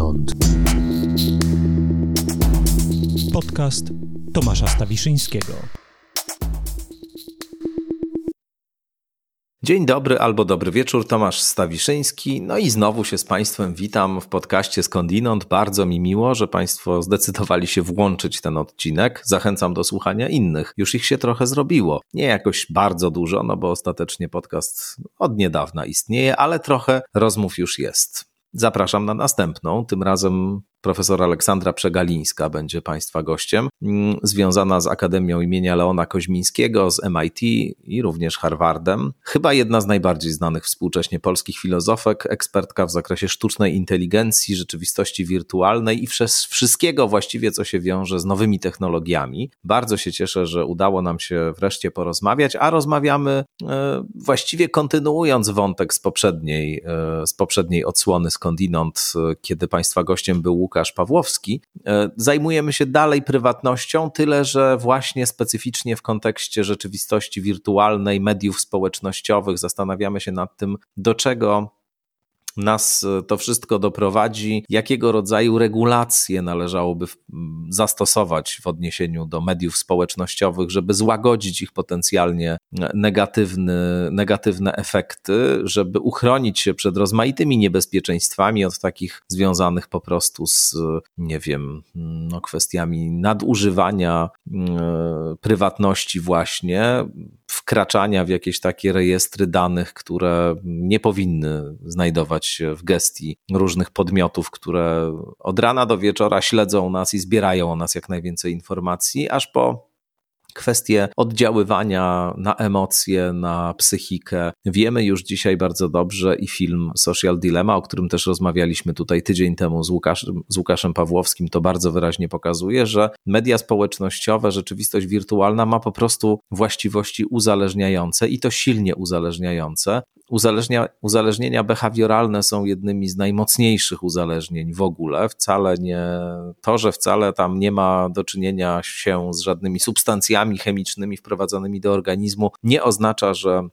skądinąd. Podcast Tomasza Stawiszyńskiego. Dzień dobry albo dobry wieczór, Tomasz Stawiszyński. No i znowu się z Państwem witam w podcaście Skądinąd. Bardzo mi miło, że Państwo zdecydowali się włączyć ten odcinek. Zachęcam do słuchania innych. Już ich się trochę zrobiło. Nie jakoś bardzo dużo, no bo ostatecznie podcast od niedawna istnieje, ale trochę rozmów już jest. Zapraszam na następną. Tym razem profesor Aleksandra Przegalińska będzie Państwa gościem, mm, związana z Akademią imienia Leona Koźmińskiego, z MIT i również Harvardem. Chyba jedna z najbardziej znanych współcześnie polskich filozofek, ekspertka w zakresie sztucznej inteligencji, rzeczywistości wirtualnej i wszystkiego właściwie, co się wiąże z nowymi technologiami. Bardzo się cieszę, że udało nam się wreszcie porozmawiać, a rozmawiamy e, właściwie kontynuując wątek z poprzedniej, e, z poprzedniej odsłony skądinąd, e, kiedy Państwa gościem był Łukasz Pawłowski. E, zajmujemy się dalej prywatnością, tyle że właśnie specyficznie w kontekście rzeczywistości wirtualnej, mediów społecznościowych zastanawiamy się nad tym, do czego nas to wszystko doprowadzi, jakiego rodzaju regulacje należałoby zastosować w odniesieniu do mediów społecznościowych, żeby złagodzić ich potencjalnie negatywny, negatywne efekty, żeby uchronić się przed rozmaitymi niebezpieczeństwami, od takich związanych po prostu z, nie wiem, no, kwestiami nadużywania e, prywatności, właśnie, wkraczania w jakieś takie rejestry danych, które nie powinny znajdować się w gestii różnych podmiotów, które od rana do wieczora śledzą nas i zbierają o nas jak najwięcej informacji, aż po kwestie oddziaływania na emocje, na psychikę. Wiemy już dzisiaj bardzo dobrze i film Social Dilemma, o którym też rozmawialiśmy tutaj tydzień temu z Łukaszem, z Łukaszem Pawłowskim, to bardzo wyraźnie pokazuje, że media społecznościowe, rzeczywistość wirtualna ma po prostu właściwości uzależniające i to silnie uzależniające. Uzależnia, uzależnienia behawioralne są jednymi z najmocniejszych uzależnień w ogóle. Wcale nie, to, że wcale tam nie ma do czynienia się z żadnymi substancjami chemicznymi wprowadzonymi do organizmu, nie oznacza, że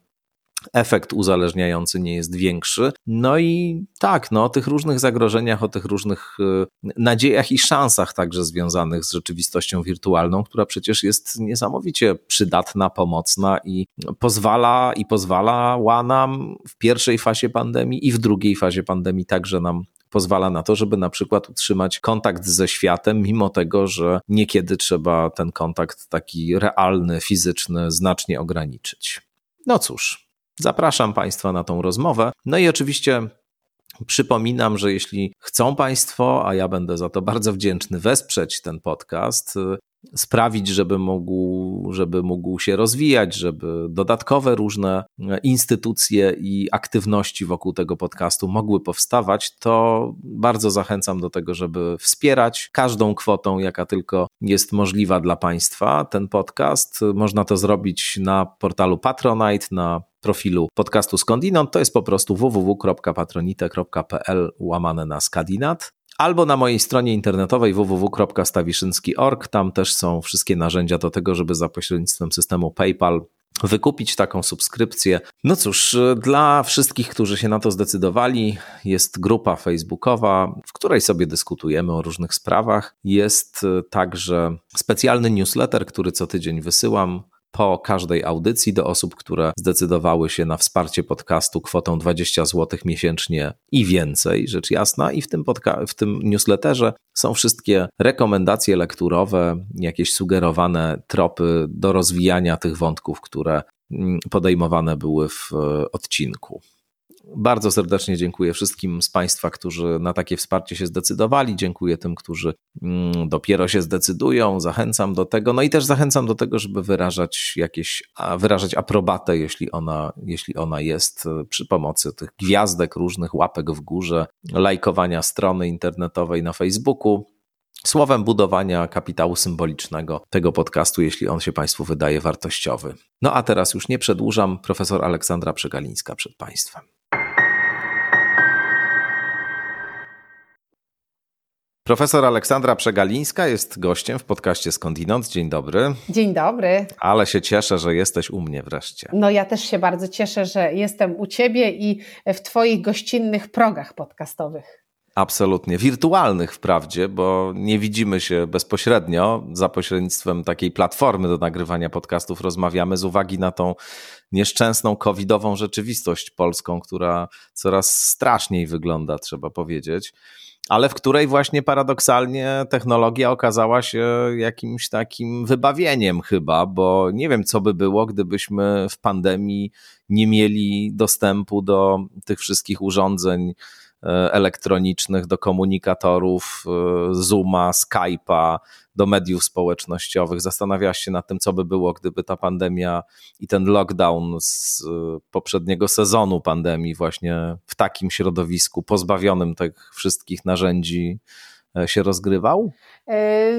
efekt uzależniający nie jest większy. No i tak, no, o tych różnych zagrożeniach, o tych różnych y, nadziejach i szansach także związanych z rzeczywistością wirtualną, która przecież jest niesamowicie przydatna, pomocna i pozwala i pozwalała nam w pierwszej fazie pandemii i w drugiej fazie pandemii także nam pozwala na to, żeby na przykład utrzymać kontakt ze światem, mimo tego, że niekiedy trzeba ten kontakt taki realny, fizyczny znacznie ograniczyć. No cóż, Zapraszam Państwa na tą rozmowę. No i oczywiście Przypominam, że jeśli chcą Państwo, a ja będę za to bardzo wdzięczny, wesprzeć ten podcast, sprawić, żeby mógł, żeby mógł się rozwijać, żeby dodatkowe różne instytucje i aktywności wokół tego podcastu mogły powstawać, to bardzo zachęcam do tego, żeby wspierać każdą kwotą, jaka tylko jest możliwa dla Państwa ten podcast. Można to zrobić na portalu Patronite, na profilu podcastu Skądinąd, to jest po prostu www.patronite.pl łamane na skadinat albo na mojej stronie internetowej www.stawiszynski.org. Tam też są wszystkie narzędzia do tego, żeby za pośrednictwem systemu PayPal wykupić taką subskrypcję. No cóż, dla wszystkich, którzy się na to zdecydowali, jest grupa facebookowa, w której sobie dyskutujemy o różnych sprawach. Jest także specjalny newsletter, który co tydzień wysyłam po każdej audycji do osób, które zdecydowały się na wsparcie podcastu kwotą 20 zł miesięcznie i więcej, rzecz jasna. I w tym, w tym newsletterze są wszystkie rekomendacje lekturowe, jakieś sugerowane tropy do rozwijania tych wątków, które mm, podejmowane były w e, odcinku. Bardzo serdecznie dziękuję wszystkim z Państwa, którzy na takie wsparcie się zdecydowali. Dziękuję tym, którzy mm, dopiero się zdecydują. Zachęcam do tego. No i też zachęcam do tego, żeby wyrażać jakieś, wyrażać aprobatę, jeśli ona, jeśli ona jest e, przy pomocy tych gwiazdek, różnych łapek w górze, lajkowania strony internetowej na Facebooku. Słowem budowania kapitału symbolicznego tego podcastu, jeśli on się Państwu wydaje wartościowy. No a teraz już nie przedłużam, profesor Aleksandra Przegalińska przed Państwem. Profesor Aleksandra Przegalińska jest gościem w podcaście Skądinąd. Dzień dobry. Dzień dobry. Ale się cieszę, że jesteś u mnie wreszcie. No ja też się bardzo cieszę, że jestem u Ciebie i w Twoich gościnnych progach podcastowych. Absolutnie. Wirtualnych wprawdzie, bo nie widzimy się bezpośrednio. Za pośrednictwem takiej platformy do nagrywania podcastów rozmawiamy z uwagi na tą nieszczęsną covidową rzeczywistość polską, która coraz straszniej wygląda, trzeba powiedzieć ale w której właśnie paradoksalnie technologia okazała się jakimś takim wybawieniem chyba, bo nie wiem, co by było, gdybyśmy w pandemii nie mieli dostępu do tych wszystkich urządzeń E, elektronicznych, do komunikatorów, e, Zooma, Skype'a, do mediów społecznościowych. Zastanawiałaś się nad tym, co by było, gdyby ta pandemia i ten lockdown z e, poprzedniego sezonu pandemii, właśnie w takim środowisku, pozbawionym tych wszystkich narzędzi, się rozgrywał?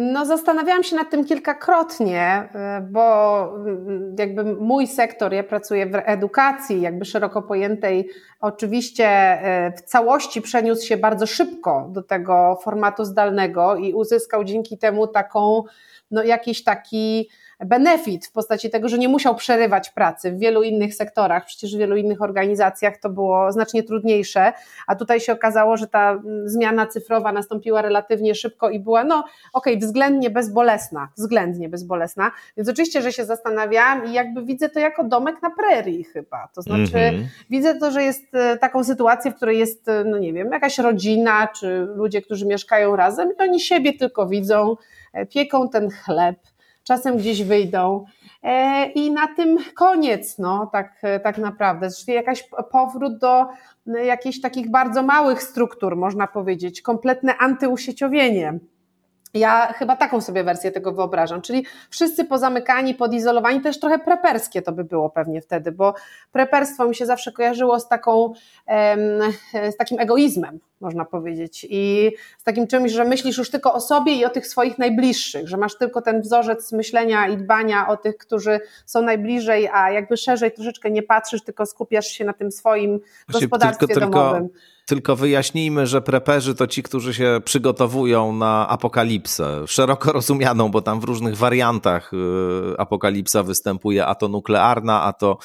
No, zastanawiałam się nad tym kilkakrotnie, bo mm, jakby mój sektor, ja pracuję w edukacji, jakby szeroko pojętej, oczywiście e, w całości przeniósł się bardzo szybko do tego formatu zdalnego i uzyskał dzięki temu taką, no jakiś taki benefit w postaci tego, że nie musiał przerywać pracy. W wielu innych sektorach, przecież w wielu innych organizacjach to było znacznie trudniejsze, a tutaj się okazało, że ta mm, zmiana cyfrowa nastąpiła relatywnie szybko i była, no okej, okay, względnie bezbolesna, względnie bezbolesna, więc oczywiście, że się zastanawiałam i jakby widzę to jako domek na prerii chyba, to znaczy mm-hmm. widzę to, że jest e, taką sytuację, w której jest, e, no nie wiem, jakaś rodzina, czy ludzie, którzy mieszkają razem i oni siebie tylko widzą, e, pieką ten chleb, czasem gdzieś wyjdą. E, I na tym koniec, no, tak, tak naprawdę. Czyli jakaś powrót do jakichś takich bardzo małych struktur, można powiedzieć, kompletne antyusieciowienie. Ja chyba taką sobie wersję tego wyobrażam, czyli wszyscy pozamykani, podizolowani, też trochę preperskie to by było pewnie wtedy, bo preperstwo mi się zawsze kojarzyło z taką, z takim egoizmem, można powiedzieć, i z takim czymś, że myślisz już tylko o sobie i o tych swoich najbliższych, że masz tylko ten wzorzec myślenia i dbania o tych, którzy są najbliżej, a jakby szerzej troszeczkę nie patrzysz, tylko skupiasz się na tym swoim Właśnie gospodarstwie tylko, domowym. Tylko tylko wyjaśnijmy, że preperzy to ci, którzy się przygotowują na apokalipsę, szeroko rozumianą, bo tam w różnych wariantach y, apokalipsa występuje, a to nuklearna, a to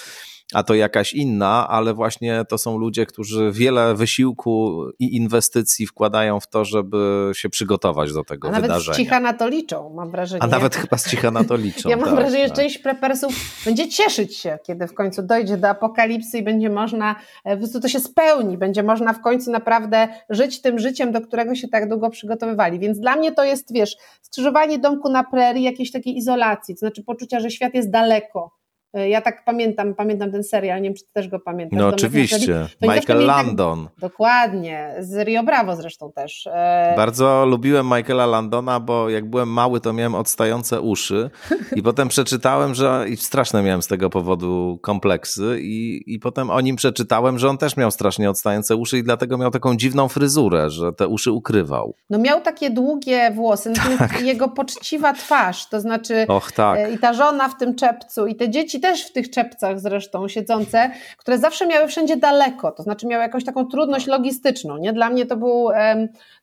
a to jakaś inna, ale właśnie to są ludzie, którzy wiele wysiłku i inwestycji wkładają w to, żeby się przygotować do tego a wydarzenia. Nawet z cicha na to liczą, mam wrażenie. A nawet chyba z cicha na to liczą. ja mam tak, wrażenie, tak. że część prepersów będzie cieszyć się, kiedy w końcu dojdzie do apokalipsy i będzie można, e, po prostu to się spełni, będzie można w końcu naprawdę żyć tym życiem, do którego się tak długo przygotowywali. Więc dla mnie to jest, wiesz, skrzyżowanie domku na prerii, jakiejś takiej izolacji, to znaczy poczucia, że świat jest daleko, ja tak pamiętam, pamiętam ten serial, nie wiem, czy ty też go pamiętasz. No oczywiście, Michael Landon. Tak, dokładnie, z Rio Bravo zresztą też. E, Bardzo lubiłem Michaela Landona, bo jak byłem mały, to miałem odstające uszy i potem przeczytałem, że i straszne miałem z tego powodu kompleksy i, i potem o nim przeczytałem, że on też miał strasznie odstające uszy i dlatego miał taką dziwną fryzurę, że te uszy ukrywał. No miał takie długie włosy, tak. jego poczciwa twarz, to znaczy Och, tak. E, i ta żona w tym czepcu i te dzieci też w tych czepcach zresztą siedzące, które zawsze miały wszędzie daleko, to znaczy miały jakąś taką trudność logistyczną. Nie? Dla mnie to był,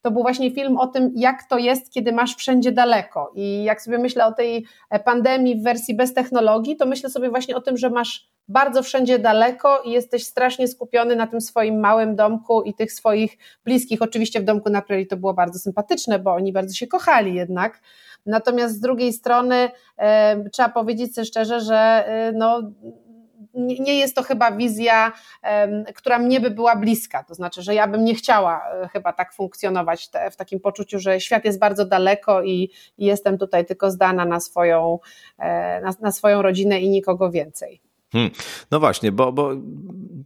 to był właśnie film o tym, jak to jest, kiedy masz wszędzie daleko. I jak sobie myślę o tej pandemii w wersji bez technologii, to myślę sobie właśnie o tym, że masz bardzo wszędzie daleko i jesteś strasznie skupiony na tym swoim małym domku i tych swoich bliskich. Oczywiście w domku na prairie to było bardzo sympatyczne, bo oni bardzo się kochali jednak. Natomiast z drugiej strony e, trzeba powiedzieć sobie szczerze, że e, no, nie jest to chyba wizja, która mnie by była bliska. To znaczy, że ja bym nie chciała e, chyba tak funkcjonować w takim poczuciu, że świat jest bardzo daleko i, jestem tutaj tylko zdana na swoją, na, na swoją rodzinę i nikogo więcej. Hmm. No właśnie, bo, bo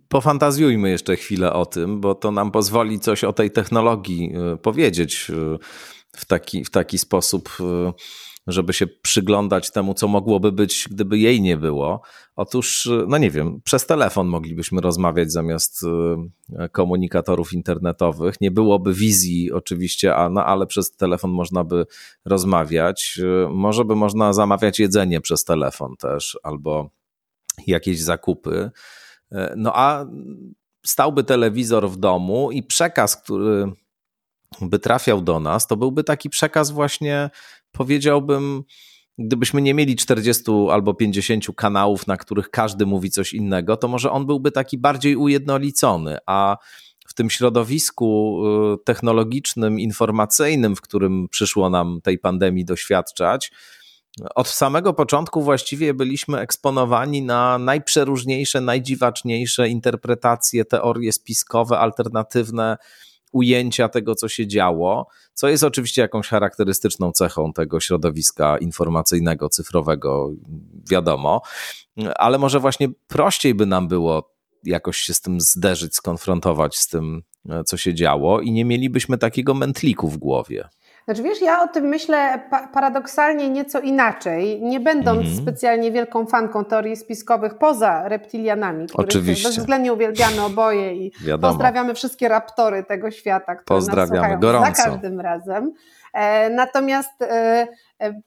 pofantazjujmy jeszcze chwilę o tym, bo to nam pozwoli coś o tej technologii powiedzieć w taki, w taki sposób, y, żeby się przyglądać temu, co mogłoby być, gdyby jej nie było. Otóż, y, no nie wiem, przez telefon moglibyśmy rozmawiać zamiast y, komunikatorów internetowych. Nie byłoby wizji oczywiście, a, no, ale przez telefon można by rozmawiać. Może by można zamawiać jedzenie przez telefon też, albo jakieś zakupy. No a stałby telewizor w domu i przekaz, który by trafiał do nas, to byłby taki przekaz właśnie, powiedziałbym, gdybyśmy nie mieli 40 albo 50 kanałów, na których każdy mówi coś innego, to może on byłby taki bardziej ujednolicony, a w tym środowisku y, technologicznym, informacyjnym, w którym przyszło nam tej pandemii doświadczać, od samego początku właściwie byliśmy eksponowani na najprzeróżniejsze, najdziwaczniejsze interpretacje, teorie spiskowe, alternatywne ujęcia tego, co się działo, co jest oczywiście jakąś charakterystyczną cechą tego środowiska informacyjnego, cyfrowego, wiadomo, ale może właśnie prościej by nam było jakoś się z tym zderzyć, skonfrontować z tym, co się działo i nie mielibyśmy takiego mętliku w głowie. Znaczy wiesz, ja o tym myślę pa paradoksalnie nieco inaczej, nie będąc mm -hmm. specjalnie wielką fanką teorii spiskowych poza reptilianami, których Oczywiście. bezwzględnie uwielbiamy oboje i Wiadomo. pozdrawiamy wszystkie raptory tego świata, które pozdrawiamy nas gorąco. za każdym razem. E, natomiast e, e,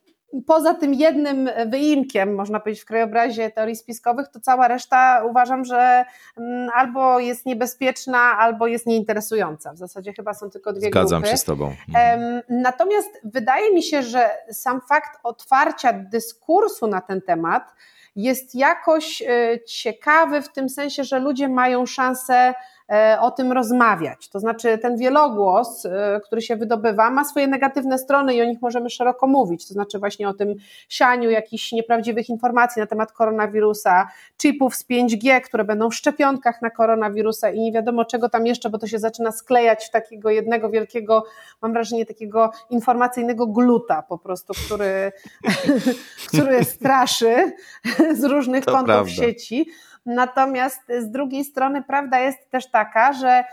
poza tym jednym wyimkiem, można powiedzieć, w krajobrazie teorii spiskowych, to cała reszta uważam, że mm, albo jest niebezpieczna, albo jest nieinteresująca. W zasadzie chyba są tylko dwie Zgadzam grupy. się z Tobą. Mhm. Natomiast wydaje mi się, że sam fakt otwarcia dyskursu na ten temat jest jakoś e, ciekawy w tym sensie, że ludzie mają szansę o tym rozmawiać. To znaczy, ten wielogłos, e, który się wydobywa, ma swoje negatywne strony i o nich możemy szeroko mówić. To znaczy, właśnie o tym sianiu jakichś nieprawdziwych informacji na temat koronawirusa, chipów z 5G, które będą w szczepionkach na koronawirusa i nie wiadomo czego tam jeszcze, bo to się zaczyna sklejać w takiego jednego wielkiego, mam wrażenie, takiego informacyjnego gluta po prostu, który, który straszy z różnych to kątów prawda. sieci. Natomiast z drugiej strony prawda jest też taka, że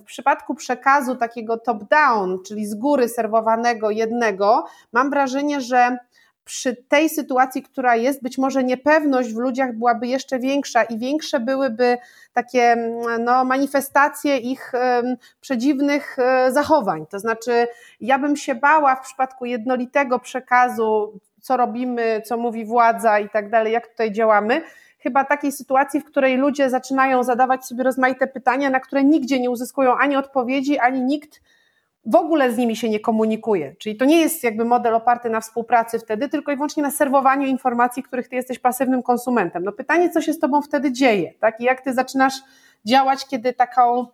w przypadku przekazu takiego top-down, czyli z góry serwowanego jednego, mam wrażenie, że przy tej sytuacji, która jest, być może niepewność w ludziach byłaby jeszcze większa i większe byłyby takie no, manifestacje ich przedziwnych um, zachowań. To znaczy, ja bym się bała w przypadku jednolitego przekazu, co robimy, co mówi władza i tak dalej, jak tutaj działamy, chyba takiej sytuacji, w której ludzie zaczynają zadawać sobie rozmaite pytania, na które nigdzie nie uzyskują ani odpowiedzi, ani nikt w ogóle z nimi się nie komunikuje. Czyli to nie jest jakby model oparty na współpracy wtedy, tylko i wyłącznie na serwowaniu informacji, których ty jesteś pasywnym konsumentem. No pytanie, co się z tobą wtedy dzieje, tak? I jak ty zaczynasz działać, kiedy taką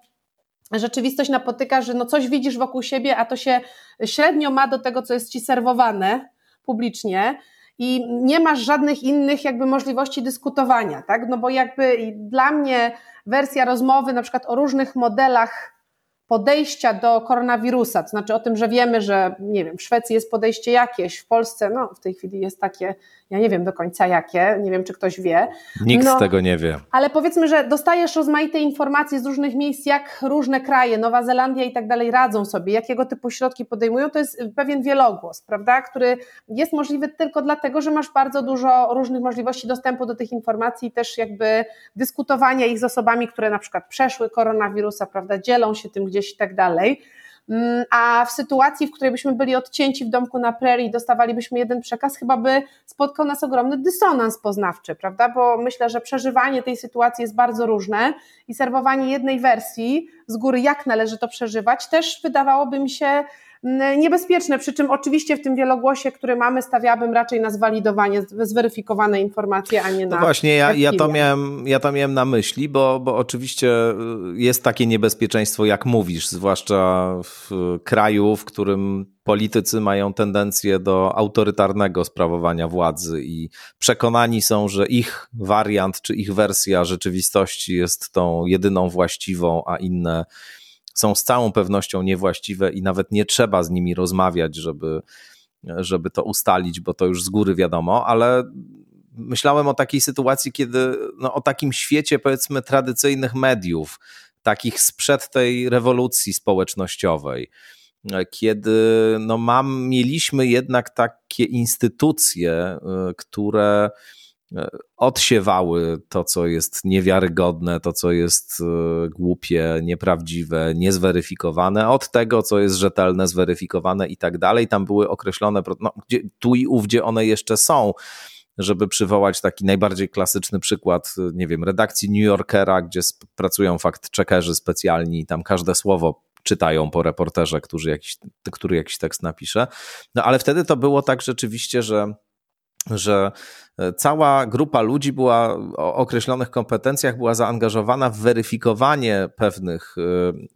rzeczywistość napotyka, że no coś widzisz wokół siebie, a to się średnio ma do tego, co jest ci serwowane publicznie, i nie masz żadnych innych jakby możliwości dyskutowania, tak? No bo jakby dla mnie wersja rozmowy na przykład o różnych modelach podejścia do koronawirusa, to znaczy o tym, że wiemy, że nie wiem, w Szwecji jest podejście jakieś, w Polsce, no w tej chwili jest takie, ja nie wiem do końca jakie, nie wiem czy ktoś wie. Nikt no, tego nie wie. Ale powiedzmy, że dostajesz rozmaite informacje z różnych miejsc, jak różne kraje, Nowa Zelandia i tak dalej radzą sobie, jakiego typu środki podejmują, to jest pewien wielogłos, prawda, który jest możliwy tylko dlatego, że masz bardzo dużo różnych możliwości dostępu do tych informacji i też jakby dyskutowania ich z osobami, które na przykład przeszły koronawirusa, prawda, dzielą się tym gdzieś i tak dalej. Mm, a w sytuacji, w której byśmy byli odcięci w domku na prerii, dostawalibyśmy jeden przekaz, chyba by spotkał nas ogromny dysonans poznawczy, prawda? Bo myślę, że przeżywanie tej sytuacji jest bardzo różne i serwowanie jednej wersji z góry, jak należy to przeżywać, też wydawałoby mi się niebezpieczne, przy czym oczywiście w tym wielogłosie, który mamy, stawiałabym raczej na zwalidowanie, zweryfikowane informacje, a nie no na. No właśnie, ja, ja, to miałem, ja to miałem na myśli, bo, bo oczywiście y, jest takie niebezpieczeństwo, jak mówisz, zwłaszcza w kraju, w którym politycy mają tendencję do autorytarnego sprawowania władzy i przekonani są, że ich wariant czy ich wersja rzeczywistości jest tą jedyną właściwą, a inne są z całą pewnością niewłaściwe i nawet nie trzeba z nimi rozmawiać, żeby, żeby to ustalić, bo to już z góry wiadomo, ale myślałem o takiej sytuacji, kiedy no, o takim świecie, powiedzmy, tradycyjnych mediów, takich sprzed tej rewolucji społecznościowej, kiedy no, mam, mieliśmy jednak takie instytucje, y, które odsiewały to, co jest niewiarygodne, to, co jest e, głupie, nieprawdziwe, niezweryfikowane, od tego, co jest rzetelne, zweryfikowane i tak dalej. Tam były określone, no, gdzie, tu i ów, gdzie one jeszcze są, żeby przywołać taki najbardziej klasyczny przykład, nie wiem, redakcji New Yorkera, gdzie pracują fakt-checkerzy specjalni i tam każde słowo czytają po reporterze, który jakiś, który jakiś tekst napisze. No ale wtedy to było tak rzeczywiście, że że e, cała grupa ludzi była o określonych kompetencjach była zaangażowana w weryfikowanie pewnych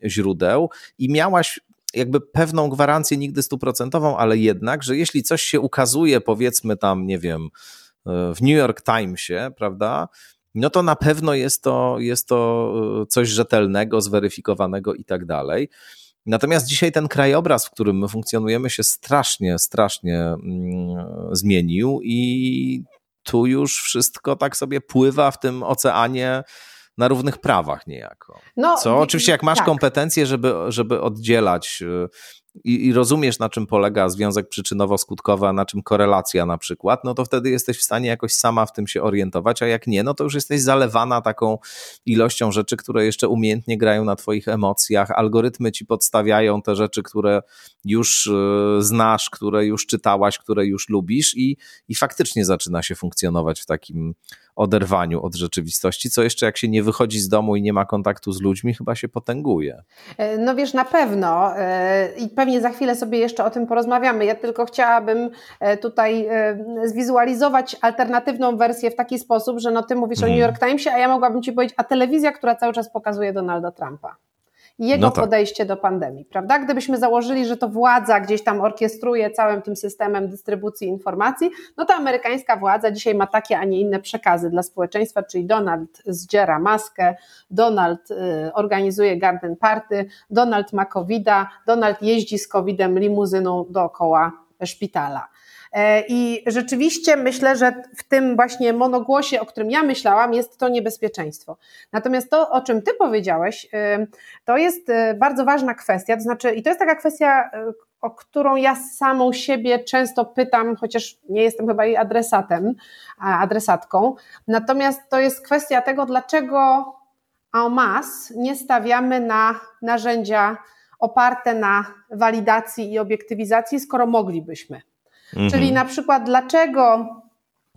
e, źródeł i miałaś jakby pewną gwarancję, nigdy stuprocentową, ale jednak, że jeśli coś się ukazuje, powiedzmy tam, nie wiem, w New York Timesie, prawda, no to na pewno jest to, jest to coś rzetelnego, zweryfikowanego i tak dalej. Natomiast dzisiaj ten krajobraz, w którym my funkcjonujemy, się strasznie, strasznie mm, zmienił i tu już wszystko tak sobie pływa w tym oceanie na równych prawach niejako. No, Co oczywiście jak masz tak. kompetencje, żeby, żeby oddzielać y, i, i, rozumiesz, na czym polega związek przyczynowo-skutkowy, a na czym korelacja na przykład, no to wtedy jesteś w stanie jakoś sama w tym się orientować, a jak nie, no to już jesteś zalewana taką ilością rzeczy, które jeszcze umiejętnie grają na twoich emocjach, algorytmy ci podstawiają te rzeczy, które już y, znasz, które już czytałaś, które już lubisz i, i faktycznie zaczyna się funkcjonować w takim oderwaniu od rzeczywistości, co jeszcze jak się nie wychodzi z domu i nie ma kontaktu z ludźmi, chyba się potęguje. E, no wiesz, na pewno e, i pewnie za chwilę sobie jeszcze o tym porozmawiamy. Ja tylko chciałabym e, tutaj zwizualizować alternatywną wersję w taki sposób, że no ty mówisz hmm. o New York Timesie, a ja mogłabym ci powiedzieć, a telewizja, która cały czas pokazuje Donalda Trumpa jego no tak. podejście do pandemii, prawda? Gdybyśmy założyli, że to władza gdzieś tam orkiestruje całym tym systemem dystrybucji informacji, no to amerykańska władza dzisiaj ma takie, a nie inne przekazy dla społeczeństwa, czyli Donald zdziera maskę, Donald y, organizuje garden party, Donald ma covid Donald jeździ z covidem limuzyną dookoła szpitala. E, I rzeczywiście myślę, że w tym właśnie monogłosie, o którym ja myślałam, jest to niebezpieczeństwo. Natomiast to, o czym Ty powiedziałeś, y, to jest y, bardzo ważna kwestia, to znaczy, i to jest taka kwestia, o którą ja samą siebie często pytam, chociaż nie jestem chyba jej adresatem, adresatką. Natomiast to jest kwestia tego, dlaczego en masse nie stawiamy na narzędzia oparte na walidacji i obiektywizacji, skoro moglibyśmy. Mhm. Czyli na przykład dlaczego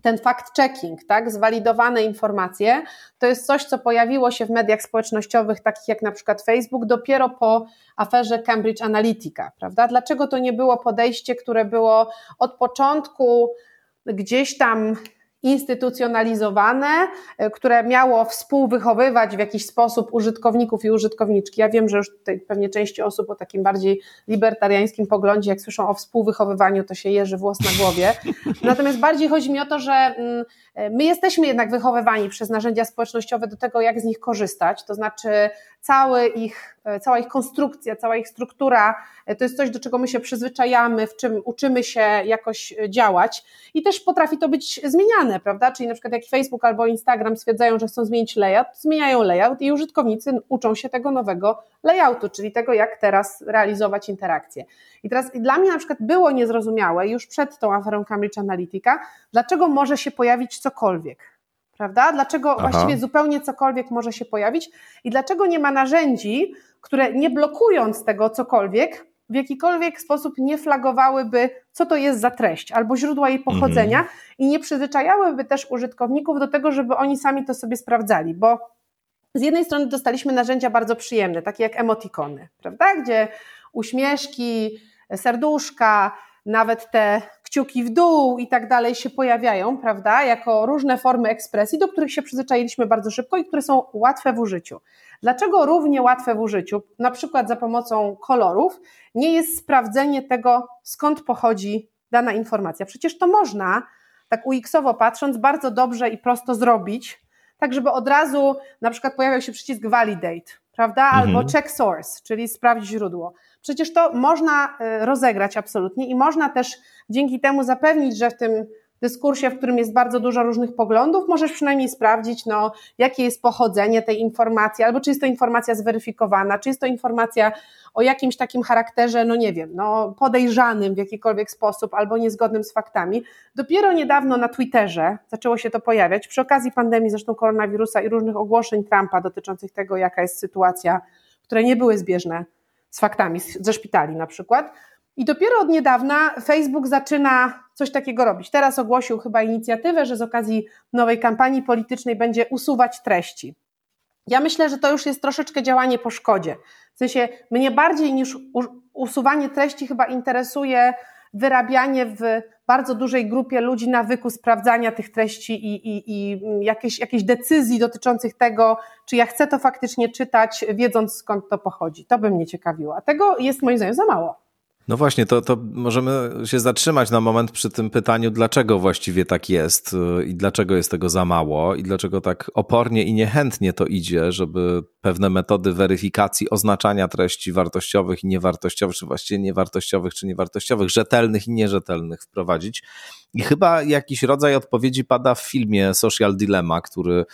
ten fact-checking, tak, zwalidowane informacje, to jest coś, co pojawiło się w mediach społecznościowych, takich jak na przykład Facebook, dopiero po aferze Cambridge Analytica, prawda? Dlaczego to nie było podejście, które było od początku gdzieś tam instytucjonalizowane, e, które miało współwychowywać w jakiś sposób użytkowników i użytkowniczki. Ja wiem, że już tutaj pewnie części osób o takim bardziej libertariańskim poglądzie, jak słyszą o współwychowywaniu, to się jeży włos na głowie. Natomiast bardziej chodzi mi o to, że mm, e, my jesteśmy jednak wychowywani przez narzędzia społecznościowe do tego, jak z nich korzystać, to znaczy cały ich, e, cała ich konstrukcja, cała ich struktura e, to jest coś, do czego my się przyzwyczajamy, w czym uczymy się jakoś e, działać i też potrafi to być zmieniane, prawda? Czyli na przykład jak Facebook albo Instagram stwierdzają, że chcą zmienić layout, zmieniają layout i użytkownicy uczą się tego nowego layoutu, czyli tego, jak teraz realizować interakcje. I teraz dla mnie na przykład było niezrozumiałe już przed tą aferą Cambridge Analytica, dlaczego może się pojawić cokolwiek prawda? Dlaczego Aha. właściwie zupełnie cokolwiek może się pojawić i dlaczego nie ma narzędzi, które nie blokując tego cokolwiek, w jakikolwiek sposób nie flagowałyby, co to jest za treść albo źródła jej pochodzenia mhm. i nie przyzwyczajałyby też użytkowników do tego, żeby oni sami to sobie sprawdzali, bo z jednej strony dostaliśmy narzędzia bardzo przyjemne, takie jak emotikony, prawda? Gdzie uśmieszki, serduszka, nawet te kciuki w dół i tak dalej się pojawiają, prawda, jako różne formy ekspresji, do których się przyzwyczailiśmy bardzo szybko i które są łatwe w użyciu. Dlaczego równie łatwe w użyciu, na przykład za pomocą kolorów, nie jest sprawdzenie tego, skąd pochodzi dana informacja? Przecież to można, tak UX-owo patrząc, bardzo dobrze i prosto zrobić, tak żeby od razu na przykład pojawiał się przycisk validate, prawda, albo mhm. check source, czyli sprawdź źródło. Przecież to można y, rozegrać absolutnie i można też dzięki temu zapewnić, że w tym dyskursie, w którym jest bardzo dużo różnych poglądów, możesz przynajmniej sprawdzić, no, jakie jest pochodzenie tej informacji, albo czy jest to informacja zweryfikowana, czy jest to informacja o jakimś takim charakterze, no nie wiem, no, podejrzanym w jakikolwiek sposób, albo niezgodnym z faktami. Dopiero niedawno na Twitterze zaczęło się to pojawiać, przy okazji pandemii zresztą koronawirusa i różnych ogłoszeń Trumpa dotyczących tego, jaka jest sytuacja, które nie były zbieżne z faktami ze szpitali na przykład. I dopiero od niedawna Facebook zaczyna coś takiego robić. Teraz ogłosił chyba inicjatywę, że z okazji nowej kampanii politycznej będzie usuwać treści. Ja myślę, że to już jest troszeczkę działanie po szkodzie. W sensie mnie bardziej niż usuwanie treści chyba interesuje wyrabianie w bardzo dużej grupie ludzi nawyku sprawdzania tych treści i, i, i jakieś, jakieś decyzji dotyczących tego, czy ja chcę to faktycznie czytać, wiedząc skąd to pochodzi. To by mnie ciekawiło. A tego jest moim zdaniem za mało. No właśnie, to, to możemy się zatrzymać na moment przy tym pytaniu, dlaczego właściwie tak jest y, i dlaczego jest tego za mało i dlaczego tak opornie i niechętnie to idzie, żeby pewne metody weryfikacji oznaczania treści wartościowych i niewartościowych, czy właściwie niewartościowych czy niewartościowych, rzetelnych i nierzetelnych wprowadzić. I chyba jakiś rodzaj odpowiedzi pada w filmie Social Dilemma, który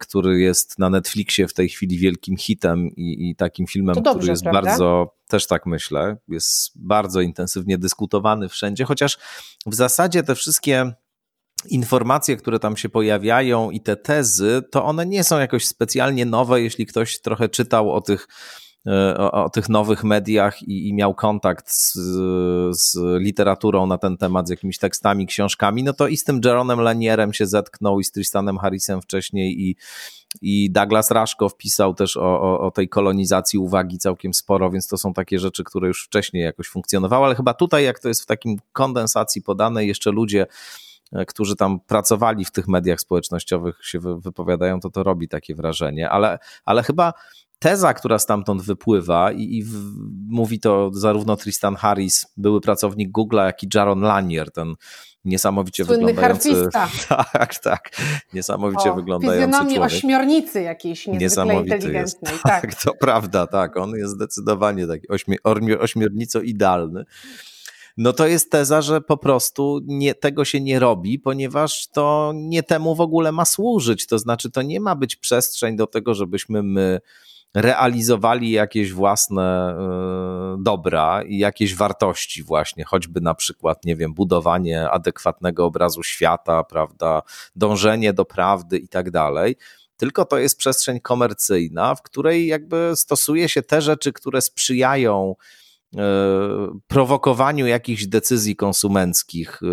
który jest na Netflixie w tej chwili wielkim hitem i, i takim filmem, dobrze, który jest prawda? bardzo, też tak myślę, jest bardzo intensywnie dyskutowany wszędzie, chociaż w zasadzie te wszystkie informacje, które tam się pojawiają i te tezy, to one nie są jakoś specjalnie nowe, jeśli ktoś trochę czytał o tych E, o, o, tych nowych mediach i, i miał kontakt z, z, literaturą na ten temat, z jakimiś tekstami, książkami, no to i z tym Jeronem Lanierem się zetknął i z Tristanem Harrisem wcześniej i, i Douglas Raszko wpisał też o, o, o tej kolonizacji uwagi całkiem sporo, więc to są takie rzeczy, które już wcześniej jakoś funkcjonowały, ale chyba tutaj, jak to jest w takim kondensacji podane, jeszcze ludzie e, którzy tam pracowali w tych mediach społecznościowych się wypowiadają, to to robi takie wrażenie, ale, ale chyba teza, która stamtąd wypływa, i, i w, mówi to zarówno Tristan Harris, były pracownik Google'a, jak i Jaron Lanier, ten niesamowicie Słynny wyglądający. Tak, tak. Niesamowicie o, wyglądający człowiek. ośmiornicy jakiejś niezwykle inteligentnej. Jest. Tak. tak, to prawda, tak. On jest zdecydowanie taki ośmi, ośmiornico idealny. No to jest teza, że po prostu nie, tego się nie robi, ponieważ to nie temu w ogóle ma służyć. To znaczy, to nie ma być przestrzeń do tego, żebyśmy my realizowali jakieś własne y, dobra i jakieś wartości właśnie, choćby na przykład, nie wiem, budowanie adekwatnego obrazu świata, prawda, dążenie do prawdy i tak dalej. Tylko to jest przestrzeń komercyjna, w której jakby stosuje się te rzeczy, które sprzyjają y, prowokowaniu jakichś decyzji konsumenckich y,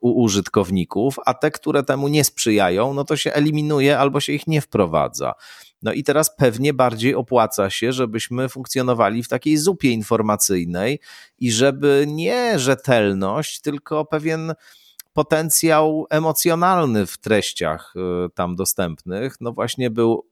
u użytkowników, a te, które temu nie sprzyjają, no to się eliminuje albo się ich nie wprowadza. No i teraz pewnie bardziej opłaca się, żebyśmy funkcjonowali w takiej zupie informacyjnej i żeby nie rzetelność, tylko pewien potencjał emocjonalny w treściach y, tam dostępnych, no właśnie był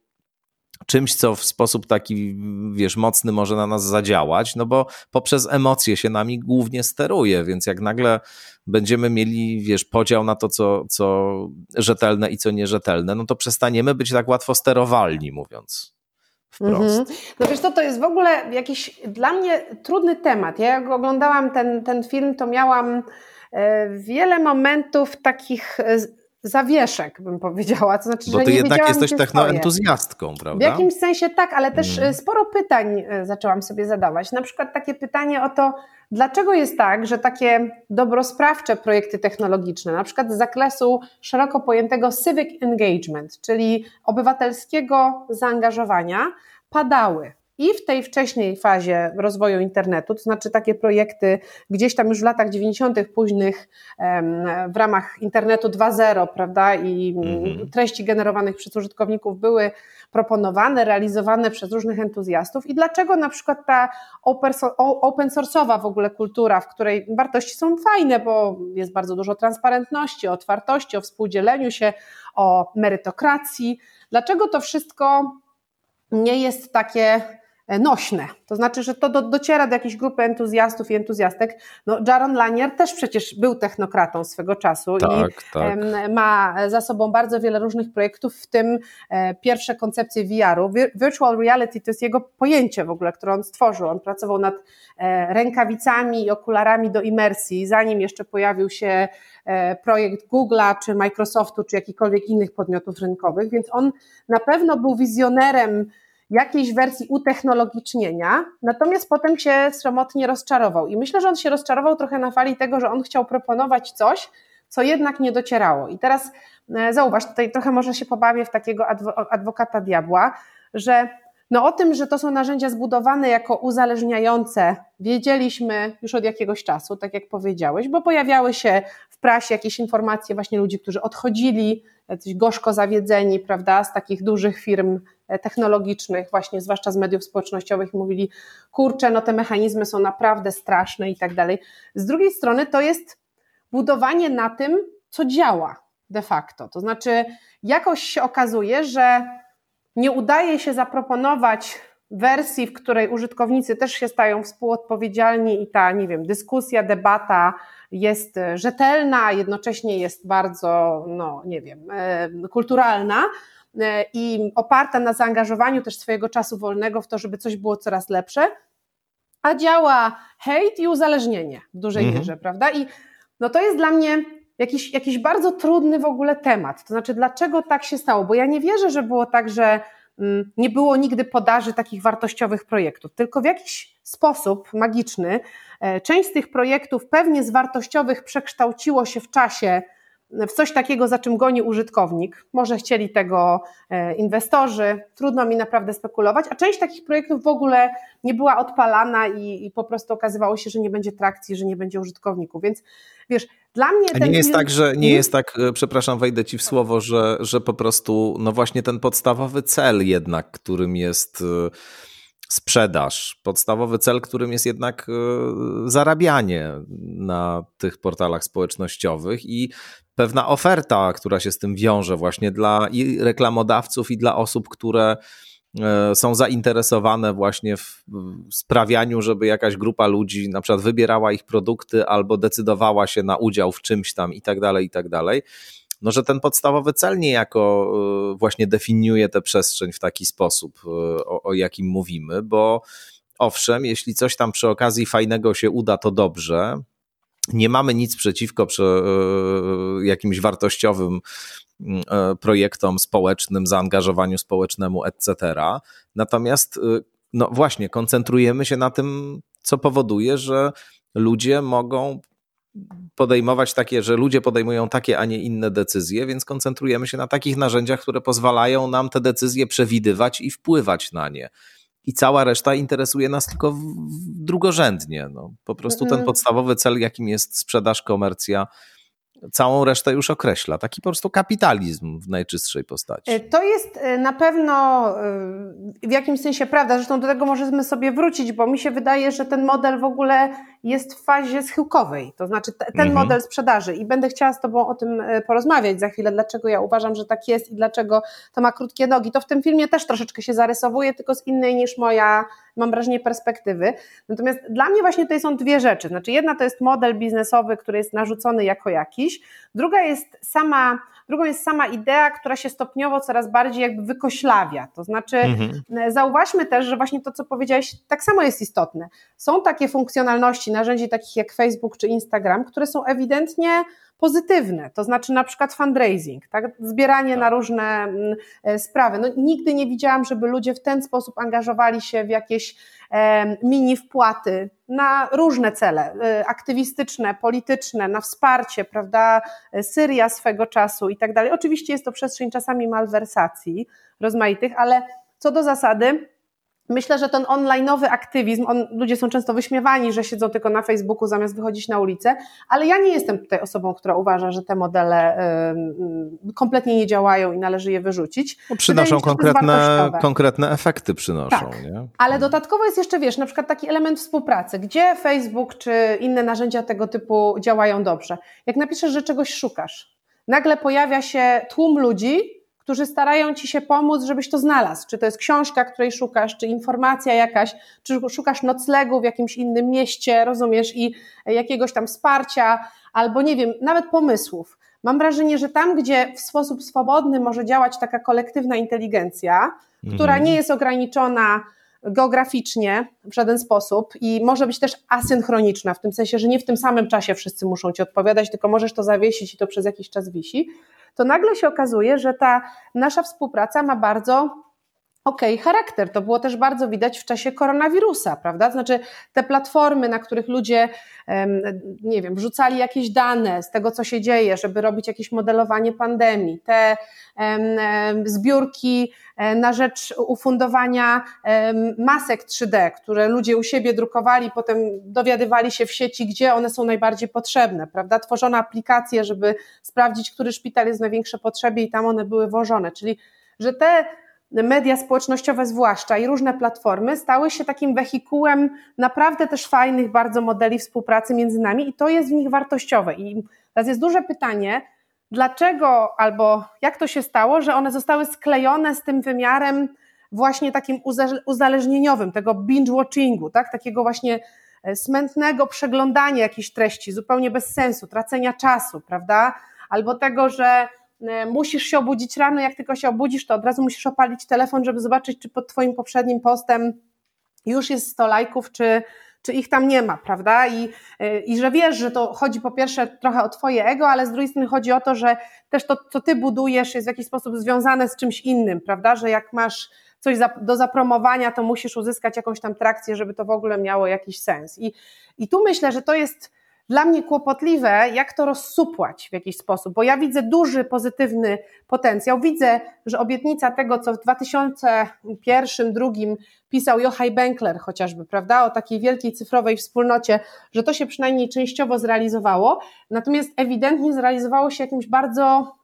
czymś, co w sposób taki, wiesz, mocny może na nas zadziałać, no bo poprzez emocje się nami głównie steruje, więc jak nagle będziemy mieli, wiesz, podział na to, co, co rzetelne i co nierzetelne, no to przestaniemy być tak łatwo sterowalni, mówiąc wprost. Mm -hmm. No wiesz to to jest w ogóle jakiś dla mnie trudny temat. Ja jak oglądałam ten, ten film, to miałam e, wiele momentów takich e, zawieszek, bym powiedziała. To znaczy, Bo ty że nie jednak jesteś technoentuzjastką, prawda? W jakimś sensie tak, ale też mm. sporo pytań e, zaczęłam sobie zadawać. Na przykład takie pytanie o to, dlaczego jest tak, że takie dobrosprawcze projekty technologiczne, na przykład z zakresu szeroko pojętego civic engagement, czyli obywatelskiego zaangażowania, padały i w tej wcześniej fazie rozwoju internetu, to znaczy takie projekty gdzieś tam już w latach 90. późnych w ramach internetu 2.0, prawda, i mhm. treści generowanych przez użytkowników były proponowane, realizowane przez różnych entuzjastów i dlaczego na przykład ta open source'owa w ogóle kultura, w której wartości są fajne, bo jest bardzo dużo transparentności, otwartości, o współdzieleniu się, o merytokracji, dlaczego to wszystko nie jest takie nośne. To znaczy, że to do, dociera do jakiejś grupy entuzjastów i entuzjastek. No, Jaron Lanier też przecież był technokratą swego czasu tak, i tak. ma za sobą bardzo wiele różnych projektów, w tym e, pierwsze koncepcje VR-u. Virtual reality to jest jego pojęcie w ogóle, które on stworzył. On pracował nad e, rękawicami i okularami do imersji, zanim jeszcze pojawił się projekt Google'a, czy Microsoftu, czy jakichkolwiek innych podmiotów rynkowych, więc on na pewno był wizjonerem jakiejś wersji utechnologicznienia, natomiast potem się sromotnie rozczarował. I myślę, że on się rozczarował trochę na fali tego, że on chciał proponować coś, co jednak nie docierało. I teraz e, zauważ, tutaj trochę może się pobawię w takiego adwokata diabła, że no o tym, że to są narzędzia zbudowane jako uzależniające, wiedzieliśmy już od jakiegoś czasu, tak jak powiedziałeś, bo pojawiały się w prasie jakieś informacje właśnie ludzi, którzy odchodzili, jacyś gorzko zawiedzeni, prawda, z takich dużych firm technologicznych, właśnie zwłaszcza z mediów społecznościowych, mówili, kurczę, no te mechanizmy są naprawdę straszne i tak dalej. Z drugiej strony to jest budowanie na tym, co działa de facto. To znaczy, jakoś się okazuje, że nie udaje się zaproponować wersji, w której użytkownicy też się stają współodpowiedzialni i ta, nie wiem, dyskusja, debata jest rzetelna, a jednocześnie jest bardzo, no nie wiem, e, kulturalna e, i oparta na zaangażowaniu też swojego czasu wolnego w to, żeby coś było coraz lepsze, a działa hejt i uzależnienie w dużej mhm. mierze, prawda? I no to jest dla mnie jakiś, jakiś bardzo trudny w ogóle temat. To znaczy, dlaczego tak się stało? Bo ja nie wierzę, że było tak, że mm, nie było nigdy podaży takich wartościowych projektów, tylko w jakiś sposób magiczny e, część z tych projektów pewnie z wartościowych przekształciło się w czasie w coś takiego, za czym goni użytkownik. Może chcieli tego e, inwestorzy, trudno mi naprawdę spekulować, a część takich projektów w ogóle nie była odpalana i, i po prostu okazywało się, że nie będzie trakcji, że nie będzie użytkowników. Więc wiesz, dla mnie. A nie jest tak, że nie mhm. jest tak, e, przepraszam, wejdę ci w słowo, że, że po prostu, no właśnie ten podstawowy cel jednak, którym jest e, sprzedaż, podstawowy cel, którym jest jednak zarabianie na tych portalach społecznościowych i pewna oferta, która się z tym wiąże właśnie dla i reklamodawców i dla osób, które e, są zainteresowane właśnie w sprawianiu, żeby jakaś grupa ludzi na przykład wybierała ich produkty albo decydowała się na udział w czymś tam i tak dalej, i tak dalej. No, że ten podstawowy cel niejako e, właśnie definiuje tę przestrzeń w taki sposób, e, o, o jakim mówimy, bo owszem, jeśli coś tam przy okazji fajnego się uda, to dobrze, nie mamy nic przeciwko przy jakimś wartościowym mm, e, projektom społecznym, zaangażowaniu społecznemu, etc. Natomiast, no właśnie, koncentrujemy się na tym, co powoduje, że ludzie mogą podejmować takie, że ludzie podejmują takie, a nie inne decyzje, więc koncentrujemy się na takich narzędziach, które pozwalają nam te decyzje przewidywać i wpływać na nie i cała reszta interesuje nas tylko drugorzędnie. No, po prostu ten podstawowy cel, jakim jest sprzedaż, komercja, całą resztę już określa. Taki po prostu kapitalizm w najczystszej postaci. E, to jest e, na pewno e, w jakimś sensie prawda. Zresztą do tego możemy sobie wrócić, bo mi się wydaje, że ten model w ogóle jest w fazie schyłkowej, to znaczy ten mhm. model sprzedaży i będę chciała z Tobą o tym porozmawiać za chwilę, dlaczego ja uważam, że tak jest i dlaczego to ma krótkie nogi. To w tym filmie też troszeczkę się zarysowuje, tylko z innej niż moja, mam wrażenie, perspektywy. Natomiast dla mnie właśnie tutaj są dwie rzeczy. Znaczy jedna to jest model biznesowy, który jest narzucony jako jakiś, druga jest sama Drugą jest sama idea, która się stopniowo coraz bardziej jakby wykoślawia. To znaczy, mhm. E, zauważmy też, że właśnie to, co powiedziałeś, tak samo jest istotne. Są takie funkcjonalności narzędzi takich jak Facebook czy Instagram, które są ewidentnie pozytywne, to znaczy na przykład fundraising, tak? zbieranie tak. na różne mm, e, sprawy. No, nigdy nie widziałam, żeby ludzie w ten sposób angażowali się w jakieś e, mini wpłaty na różne cele, e, aktywistyczne, polityczne, na wsparcie, prawda, Syria swego czasu i tak dalej. Oczywiście jest to przestrzeń czasami malwersacji rozmaitych, ale co do zasady, Myślę, że ten online'owy aktywizm, on, ludzie są często wyśmiewani, że siedzą tylko na Facebooku zamiast wychodzić na ulicę, ale ja nie jestem tutaj osobą, która uważa, że te modele y, kompletnie nie działają i należy je wyrzucić. No, przynoszą konkretne, konkretne efekty, przynoszą. Tak. Nie? Ale dodatkowo jest jeszcze, wiesz, na przykład taki element współpracy, gdzie Facebook czy inne narzędzia tego typu działają dobrze. Jak napiszesz, że czegoś szukasz, nagle pojawia się tłum ludzi, którzy starają ci się pomóc, żebyś to znalazł. Czy to jest książka, której szukasz, czy informacja jakaś, czy szukasz noclegu w jakimś innym mieście, rozumiesz, i jakiegoś tam wsparcia, albo nie wiem, nawet pomysłów. Mam wrażenie, że tam, gdzie w sposób swobodny może działać taka kolektywna inteligencja, która mhm. nie jest ograniczona geograficznie w żaden sposób i może być też asynchroniczna, w tym sensie, że nie w tym samym czasie wszyscy muszą ci odpowiadać, tylko możesz to zawiesić i to przez jakiś czas wisi, to nagle się okazuje, że ta nasza współpraca ma bardzo okej okay, charakter. To było też bardzo widać w czasie koronawirusa, prawda? Znaczy te platformy, na których ludzie, nie wiem, wrzucali jakieś dane z tego, co się dzieje, żeby robić jakieś modelowanie pandemii, te zbiórki e, na rzecz ufundowania masek 3D, które ludzie u siebie drukowali, potem dowiadywali się w sieci, gdzie one są najbardziej potrzebne, prawda? Tworzono aplikacje, żeby sprawdzić, który szpital jest w największej potrzebie i tam one były włożone, czyli że te media społecznościowe zwłaszcza i różne platformy stały się takim wehikułem naprawdę też fajnych bardzo modeli współpracy między nami i to jest w nich wartościowe. I teraz jest duże pytanie, dlaczego albo jak to się stało, że one zostały sklejone z tym wymiarem właśnie takim uzależnieniowym, tego binge-watchingu, tak? takiego właśnie e, smętnego przeglądania jakichś treści, zupełnie bez sensu, tracenia czasu, prawda? Albo tego, że musisz się obudzić rano, jak tylko się obudzisz, to od razu musisz opalić telefon, żeby zobaczyć, czy pod Twoim poprzednim postem już jest 100 lajków, czy, czy ich tam nie ma, prawda? I, e, I że wiesz, że to chodzi po pierwsze trochę o Twoje ego, ale z drugiej strony chodzi o to, że też to, co Ty budujesz, jest w jakiś sposób związane z czymś innym, prawda? Że jak masz coś do zapromowania, to musisz uzyskać jakąś tam trakcję, żeby to w ogóle miało jakiś sens. I, i tu myślę, że to jest dla mnie kłopotliwe, jak to rozsupłać w jakiś sposób, bo ja widzę duży pozytywny potencjał. Widzę, że obietnica tego, co w 2001-2002 pisał Joachim Benkler chociażby, prawda, o takiej wielkiej cyfrowej wspólnocie, że to się przynajmniej częściowo zrealizowało, natomiast ewidentnie zrealizowało się jakimś bardzo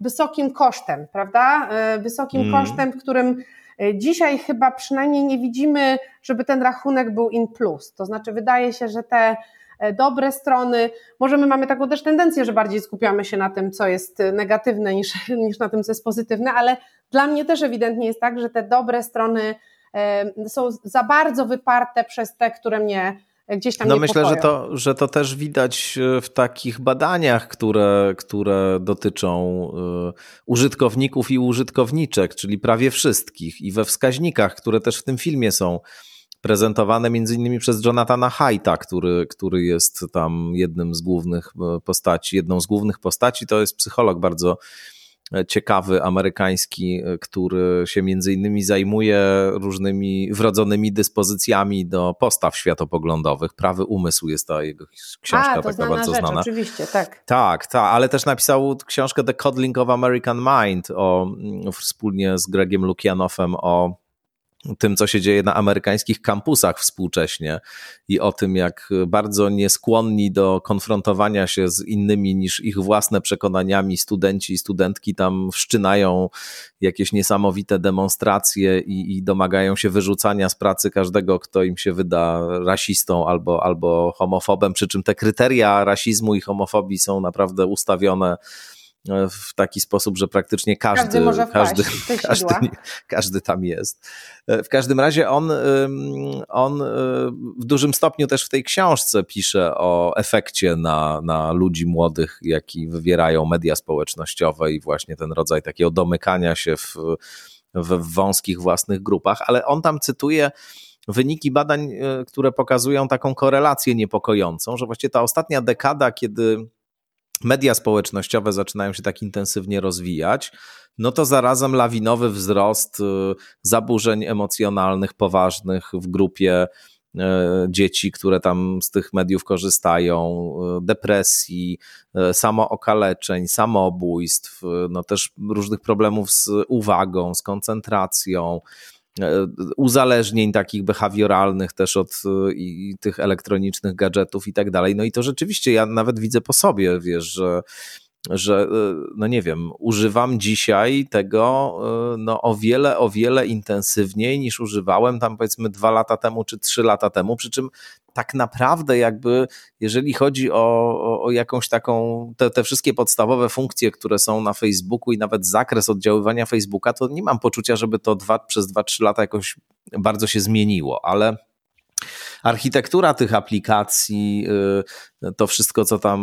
wysokim kosztem, prawda, e, wysokim mm. kosztem, w którym E, dzisiaj chyba przynajmniej nie widzimy, żeby ten rachunek był in plus. To znaczy, wydaje się, że te dobre strony, może my mamy taką też tendencję, że bardziej skupiamy się na tym, co jest negatywne, niż, niż na tym, co jest pozytywne, ale dla mnie też ewidentnie jest tak, że te dobre strony e, są za bardzo wyparte przez te, które mnie gdzieś tam No myślę, że to, że to też widać e, w takich badaniach, które, które dotyczą e, użytkowników i użytkowniczek, czyli prawie wszystkich i we wskaźnikach, które też w tym filmie są prezentowane między innymi przez Jonathana Haidta, który, który jest tam jednym z głównych e, postaci, jedną z głównych postaci, to jest psycholog bardzo ciekawy amerykański, który się między innymi zajmuje różnymi wrodzonymi dyspozycjami do postaw światopoglądowych. Prawy umysł jest ta jego książka A, taka bardzo rzecz, znana. Oczywiście, tak. Tak, tak, ale też napisał książkę The Coddling of American Mind o, wspólnie z Gregiem Lukianowem o tym, co się dzieje na amerykańskich kampusach współcześnie i o tym, jak bardzo nieskłonni do konfrontowania się z innymi niż ich własne przekonaniami studenci i studentki tam wszczynają jakieś niesamowite demonstracje i, i domagają się wyrzucania z pracy każdego, kto im się wyda rasistą albo, albo homofobem, przy czym te kryteria rasizmu i homofobii są naprawdę ustawione w taki sposób, że praktycznie każdy, każdy, każdy, każdy, każdy tam jest. W każdym razie on, on w dużym stopniu też w tej książce pisze o efekcie na, na ludzi młodych, jaki wywierają media społecznościowe i właśnie ten rodzaj takiego domykania się w, w wąskich własnych grupach, ale on tam cytuje wyniki badań, e, które pokazują taką korelację niepokojącą, że właściwie ta ostatnia dekada, kiedy media społecznościowe zaczynają się tak intensywnie rozwijać, no to zarazem lawinowy wzrost y, zaburzeń emocjonalnych poważnych w grupie y, dzieci, które tam z tych mediów korzystają, y, depresji, samookaleczeń, samobójstw, no też różnych problemów z uwagą, z koncentracją, uzależnień takich behawioralnych też od e, i, tych elektronicznych gadżetów i tak dalej. No i to rzeczywiście ja nawet widzę po sobie, wiesz, że że e, no nie wiem, używam dzisiaj tego no o wiele, o wiele intensywniej niż używałem tam powiedzmy dwa lata temu czy trzy lata temu, przy czym tak naprawdę jakby, jeżeli chodzi o, o, o jakąś taką, te, te wszystkie podstawowe funkcje, które są na Facebooku i nawet zakres oddziaływania Facebooka, to nie mam poczucia, żeby to dwa, przez 2-3 lata jakoś bardzo się zmieniło, ale architektura tych aplikacji, y, to wszystko, co tam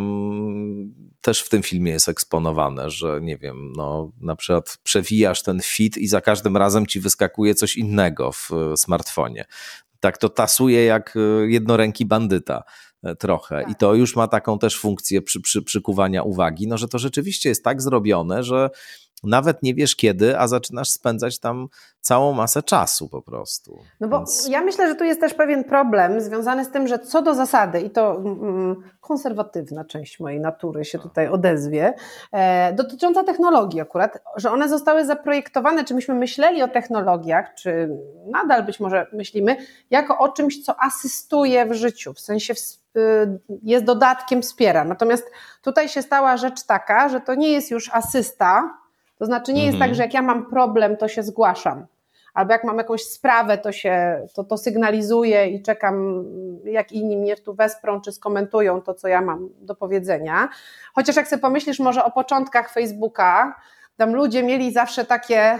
też w tym filmie jest eksponowane, że nie wiem, no na przykład przewijasz ten feed i za każdym razem ci wyskakuje coś innego w smartfonie. Tak to tasuje jak e, jednoręki bandyta e, trochę. I to już ma taką też funkcję przy, przy, przykuwania uwagi, no że to rzeczywiście jest tak zrobione, że nawet nie wiesz kiedy, a zaczynasz spędzać tam całą masę czasu po prostu. No bo Więc... ja myślę, że tu jest też pewien problem związany z tym, że co do zasady, i to mm, mm konserwatywna część mojej natury się tutaj odezwie, e, dotycząca technologii akurat, że one zostały zaprojektowane, czy myśmy myśleli o technologiach, czy nadal być może myślimy, jako o czymś, co asystuje w życiu, w sensie w, y, jest dodatkiem, wspiera. Natomiast tutaj się stała rzecz taka, że to nie jest już asysta, To znaczy nie jest tak, Mhm. że jak ja mam problem, to się zgłaszam. Albo jak mam jakąś sprawę, to się to, to sygnalizuję i czekam, jak inni mnie tu wesprą, czy skomentują to, co ja mam do powiedzenia. Chociaż jak sobie pomyślisz może o początkach Facebooka, tam ludzie mieli zawsze takie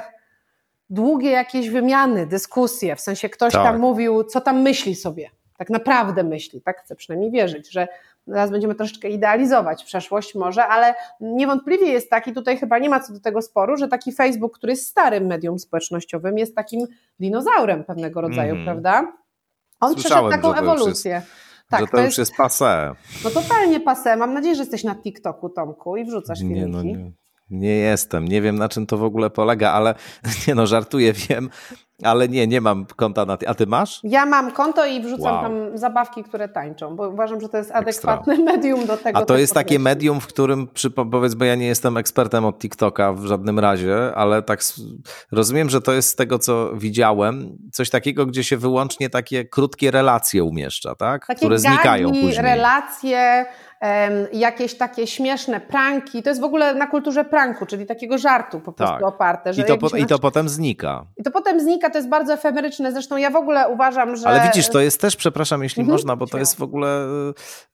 długie jakieś wymiany, dyskusje, w sensie ktoś Tak. tam mówił, co tam myśli sobie, tak naprawdę myśli, tak chcę przynajmniej wierzyć, że teraz będziemy troszeczkę idealizować przeszłość może, ale niewątpliwie jest taki, tutaj chyba nie ma co do tego sporu, że taki Facebook, który jest starym medium społecznościowym, jest takim dinozaurem pewnego rodzaju, Mhm. prawda? On Słyszałem, przeszedł taką ewolucję. że to, to już jest passé. no totalnie pasę. Mam nadzieję, że jesteś na TikToku, Tomku, i wrzucasz filmiki. Nie, no, nie, nie jestem. Nie wiem, na czym to w ogóle polega, ale nie no, żartuję, wiem, ale nie, nie mam konta na... A ty masz? Ja mam konto i wrzucam Wow. tam zabawki, które tańczą, bo uważam, że to jest adekwatne medium do tego. A to jest takie medium, w którym, przy, powiedz, bo ja nie jestem ekspertem od TikToka w żadnym razie, ale tak rozumiem, że to jest z tego, co widziałem, coś takiego, gdzie się wyłącznie takie krótkie relacje umieszcza, tak? Takie Które znikają później. relacje, jakieś takie śmieszne pranki. To jest w ogóle na kulturze pranku, czyli takiego żartu po prostu Tak. oparte. Że I to, po, I to potem znika. I to potem znika, to jest bardzo efemeryczne. Zresztą ja w ogóle uważam, że. Ale widzisz, to jest też, przepraszam, jeśli Mhm, można, bo to jest w ogóle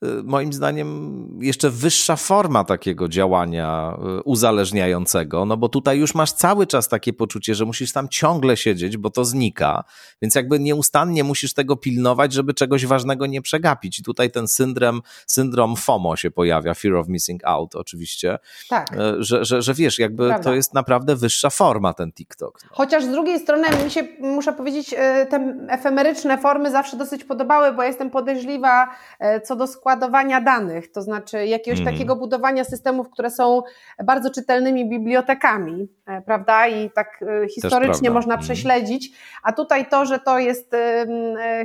y, y, moim zdaniem jeszcze wyższa forma takiego działania y, uzależniającego, no bo tutaj już masz cały czas takie poczucie, że musisz tam ciągle siedzieć, bo to znika, więc jakby nieustannie musisz tego pilnować, żeby czegoś ważnego nie przegapić. I tutaj ten syndrom, syndrom FOMO się pojawia, Fear of Missing Out oczywiście, Tak. y, że, że, że wiesz, jakby Prawda. to jest naprawdę wyższa forma ten TikTok. No. Chociaż z drugiej strony mi się, muszę powiedzieć, e, te efemeryczne formy zawsze dosyć podobały, bo ja jestem podejrzliwa e, co do składowania danych, to znaczy jakiegoś Mhm. takiego budowania systemów, które są bardzo czytelnymi bibliotekami, e, prawda? I tak e, historycznie można Mhm. prześledzić, a tutaj to, że to jest e,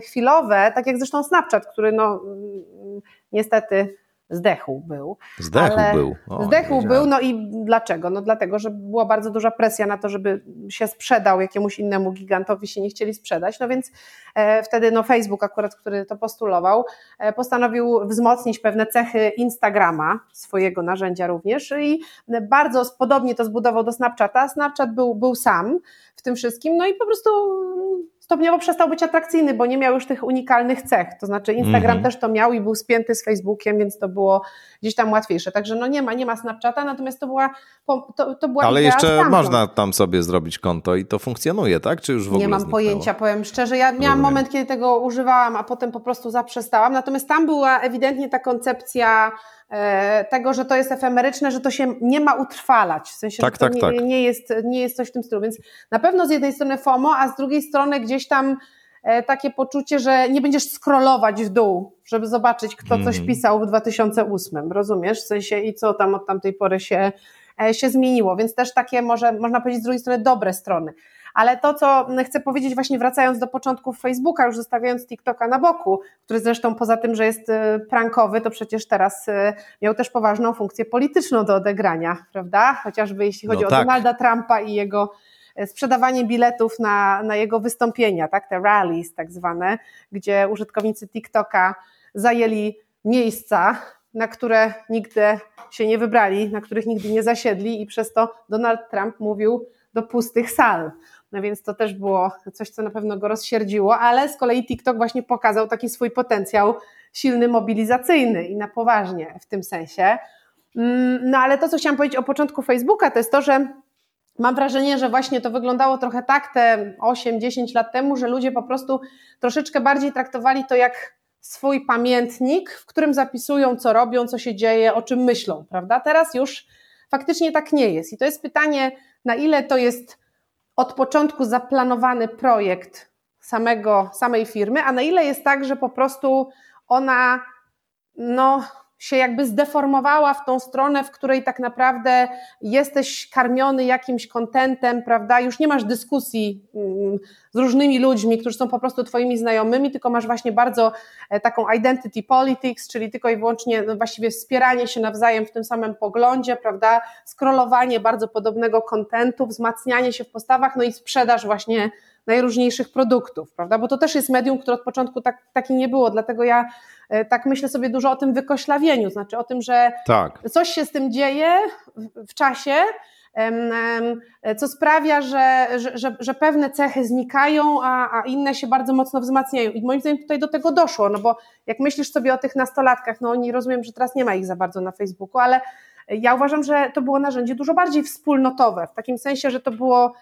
chwilowe, tak jak zresztą Snapchat, który no mm, niestety zdechł był. Zdechł Ale był. O, Zdechł był, no i dlaczego? No dlatego, że była bardzo duża presja na to, żeby się sprzedał jakiemuś innemu gigantowi, się nie chcieli sprzedać, no więc e, wtedy no Facebook akurat, który to postulował, e, postanowił wzmocnić pewne cechy Instagrama, swojego narzędzia również i bardzo podobnie to zbudował do Snapchata. Snapchat był, był sam w tym wszystkim, no i po prostu stopniowo przestał być atrakcyjny, bo nie miał już tych unikalnych cech. To znaczy Instagram Mhm. też to miał i był spięty z Facebookiem, więc to było gdzieś tam łatwiejsze. Także no nie ma, nie ma Snapchata, natomiast to była, to, to była Ale jeszcze można tam sobie zrobić konto i to funkcjonuje, tak? Czy już w ogóle Nie mam zniknęło? pojęcia, powiem szczerze. Ja miałam Rozumiem. moment, kiedy tego używałam, a potem po prostu zaprzestałam. Natomiast tam była ewidentnie ta koncepcja tego, że to jest efemeryczne, że to się nie ma utrwalać. W sensie, Tak, że to tak, nie, tak. nie, jest, nie jest coś w tym stylu. Więc na pewno z jednej strony FOMO, a z drugiej strony gdzieś tam e, takie poczucie, że nie będziesz scrollować w dół, żeby zobaczyć, kto coś Mhm. pisał w 2008, rozumiesz? W sensie i co tam od tamtej pory się, e, się zmieniło, więc też takie może, można powiedzieć z drugiej strony dobre strony. Ale to, co chcę powiedzieć, właśnie wracając do początków Facebooka, już zostawiając TikToka na boku, który zresztą poza tym, że jest e, prankowy, to przecież teraz e, miał też poważną funkcję polityczną do odegrania, prawda? Chociażby jeśli chodzi No o tak. Donalda Trumpa i jego e, sprzedawanie biletów na, na jego wystąpienia, tak, te rallies tak zwane, gdzie użytkownicy TikToka zajęli miejsca, na które nigdy się nie wybrali, na których nigdy nie zasiedli i przez to Donald Trump mówił do pustych sal. No więc to też było coś, co na pewno go rozsierdziło, ale z kolei TikTok właśnie pokazał taki swój potencjał silny, mobilizacyjny i na poważnie w tym sensie. Mm, No ale to, co chciałam powiedzieć o początku Facebooka, to jest to, że Mam wrażenie, że właśnie to wyglądało trochę tak te 8-10 lat temu, że ludzie po prostu troszeczkę bardziej traktowali to jak swój pamiętnik, w którym zapisują, co robią, co się dzieje, o czym myślą, prawda? Teraz już faktycznie tak nie jest. I to jest pytanie, na ile to jest od początku zaplanowany projekt samego, samej firmy, a na ile jest tak, że po prostu ona no, się jakby zdeformowała w tą stronę, w której tak naprawdę jesteś karmiony jakimś kontentem, prawda? Już nie masz dyskusji mm, z różnymi ludźmi, którzy są po prostu twoimi znajomymi, tylko masz właśnie bardzo e, taką identity politics, czyli tylko i wyłącznie no, właściwie wspieranie się nawzajem w tym samym poglądzie, prawda? Scrollowanie bardzo podobnego kontentu, wzmacnianie się w postawach, no i sprzedaż właśnie najróżniejszych produktów, prawda? Bo to też jest medium, które od początku tak, taki nie było, dlatego ja e, tak myślę sobie dużo o tym wykoślawieniu, znaczy o tym, że Tak. coś się z tym dzieje w, w czasie co sprawia, że, że, że pewne cechy znikają, a, a inne się bardzo mocno wzmacniają. I moim zdaniem tutaj do tego doszło, no bo jak myślisz sobie o tych nastolatkach, no oni rozumiem, że teraz nie ma ich za bardzo na Facebooku, ale ja uważam, że to było narzędzie dużo bardziej wspólnotowe, w takim sensie, że to było,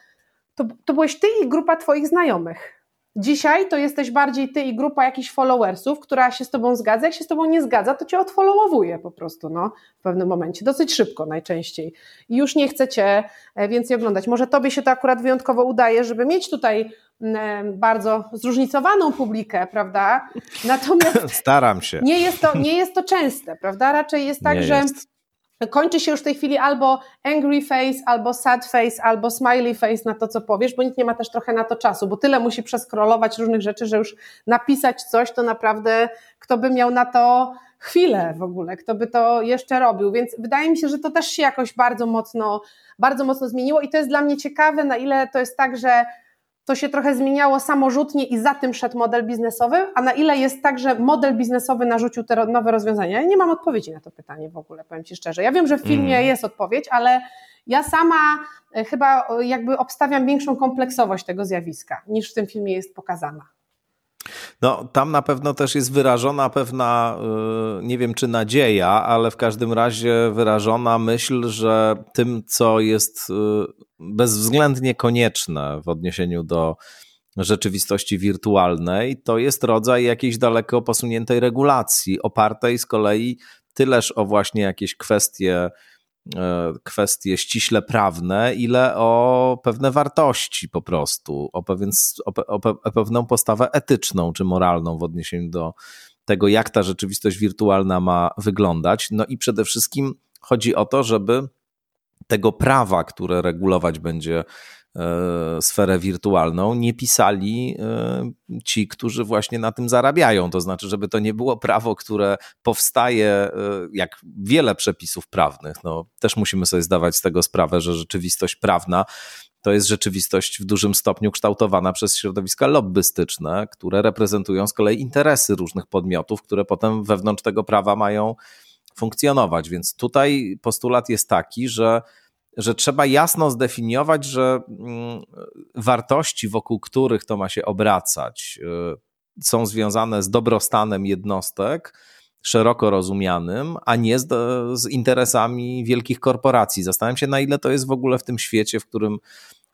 to, to byłeś ty i grupa twoich znajomych. Dzisiaj to jesteś bardziej ty i grupa jakichś followersów, która się z tobą zgadza. Jak się z tobą nie zgadza, to cię odfollowowuje po prostu no, w pewnym momencie, dosyć szybko najczęściej. I już nie chce cię e, więcej oglądać. Może tobie się to akurat wyjątkowo udaje, żeby mieć tutaj e, bardzo zróżnicowaną publikę, prawda? Natomiast staram się. Nie jest to, nie jest to częste, prawda? Raczej jest tak, nie że jest kończy się już w tej chwili albo angry face, albo sad face, albo smiley face na to, co powiesz, bo nikt nie ma też trochę na to czasu, bo tyle musi przeskrolować różnych rzeczy, że już napisać coś, to naprawdę kto by miał na to chwilę w ogóle, kto by to jeszcze robił, więc wydaje mi się, że to też się jakoś bardzo mocno, bardzo mocno zmieniło i to jest dla mnie ciekawe, na ile to jest tak, że to się trochę zmieniało samorzutnie i za tym szedł model biznesowy, a na ile jest tak, że model biznesowy narzucił te nowe rozwiązania? Ja nie mam odpowiedzi na to pytanie w ogóle, powiem Ci szczerze. Ja wiem, że w filmie mm. jest odpowiedź, ale ja sama e, chyba e, jakby obstawiam większą kompleksowość tego zjawiska niż w tym filmie jest pokazana. No, tam na pewno też jest wyrażona pewna, y, nie wiem czy nadzieja, ale w każdym razie wyrażona myśl, że tym, co jest y, bezwzględnie konieczne w odniesieniu do rzeczywistości wirtualnej, to jest rodzaj jakiejś daleko posuniętej regulacji, opartej z kolei tyleż o właśnie jakieś kwestie kwestie ściśle prawne, ile o pewne wartości po prostu, o, pewien, o, o, o pewną postawę etyczną czy moralną w odniesieniu do tego, jak ta rzeczywistość wirtualna ma wyglądać. No i przede wszystkim chodzi o to, żeby tego prawa, które regulować będzie E, sferę wirtualną, nie pisali e, ci, którzy właśnie na tym zarabiają. To znaczy, żeby to nie było prawo, które powstaje e, jak wiele przepisów prawnych. No, też musimy sobie zdawać z tego sprawę, że rzeczywistość prawna to jest rzeczywistość w dużym stopniu kształtowana przez środowiska lobbystyczne, które reprezentują z kolei interesy różnych podmiotów, które potem wewnątrz tego prawa mają funkcjonować. Więc tutaj postulat jest taki, że że trzeba jasno zdefiniować, że mm, wartości, wokół których to ma się obracać, y, są związane z dobrostanem jednostek, szeroko rozumianym, a nie z, z interesami wielkich korporacji. Zastanawiam się, na ile to jest w ogóle w tym świecie, w którym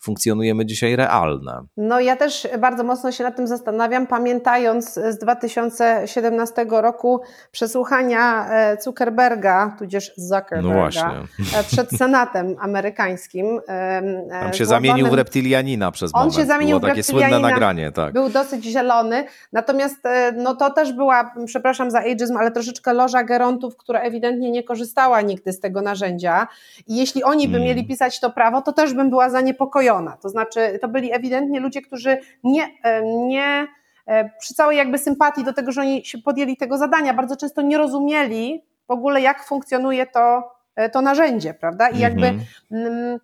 funkcjonujemy dzisiaj realne. No ja też bardzo mocno się nad tym zastanawiam, pamiętając z 2017 roku przesłuchania e, Zuckerberga, tudzież Zuckerberga, no e, przed Senatem amerykańskim. E, Tam się zamienił w reptilianina przez moment. On się zamienił Było w takie słynne nagranie, tak. Był dosyć zielony, natomiast no to też była, przepraszam za ageism, ale troszeczkę loża gerontów, która ewidentnie nie korzystała nigdy z tego narzędzia i jeśli oni by hmm. mieli pisać to prawo, to też bym była zaniepokojona to znaczy, to byli ewidentnie ludzie, którzy nie, e, nie e, przy całej jakby sympatii do tego, że oni się podjęli tego zadania, bardzo często nie rozumieli w ogóle, jak funkcjonuje to, e, to narzędzie, prawda? I jakby. Mm, mm,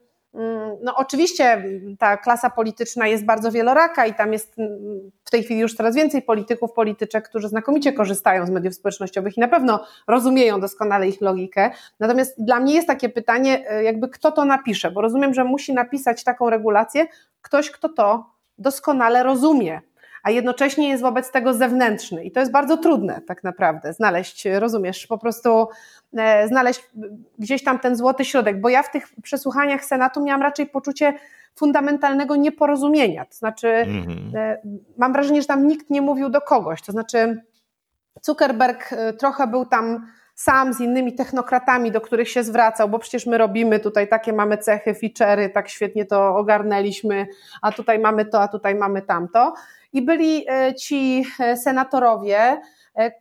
no, oczywiście ta klasa polityczna jest bardzo wieloraka i tam jest mm, w tej chwili już coraz więcej polityków, polityczek, którzy znakomicie korzystają z mediów społecznościowych i na pewno rozumieją doskonale ich logikę. Natomiast dla mnie jest takie pytanie, e, jakby kto to napisze, bo rozumiem, że musi napisać taką regulację ktoś, kto to doskonale rozumie a jednocześnie jest wobec tego zewnętrzny. I to jest bardzo trudne tak naprawdę znaleźć, rozumiesz, po prostu e, znaleźć gdzieś tam ten złoty środek, bo ja w tych przesłuchaniach Senatu miałam raczej poczucie fundamentalnego nieporozumienia. To znaczy, mhm. E, mam wrażenie, że tam nikt nie mówił do kogoś. To znaczy, Zuckerberg e, trochę był tam sam z innymi technokratami, do których się zwracał, bo przecież my robimy tutaj takie mamy cechy, feature'y, tak świetnie to ogarnęliśmy, a tutaj mamy to, a tutaj mamy tamto. I byli e, ci e, senatorowie, e,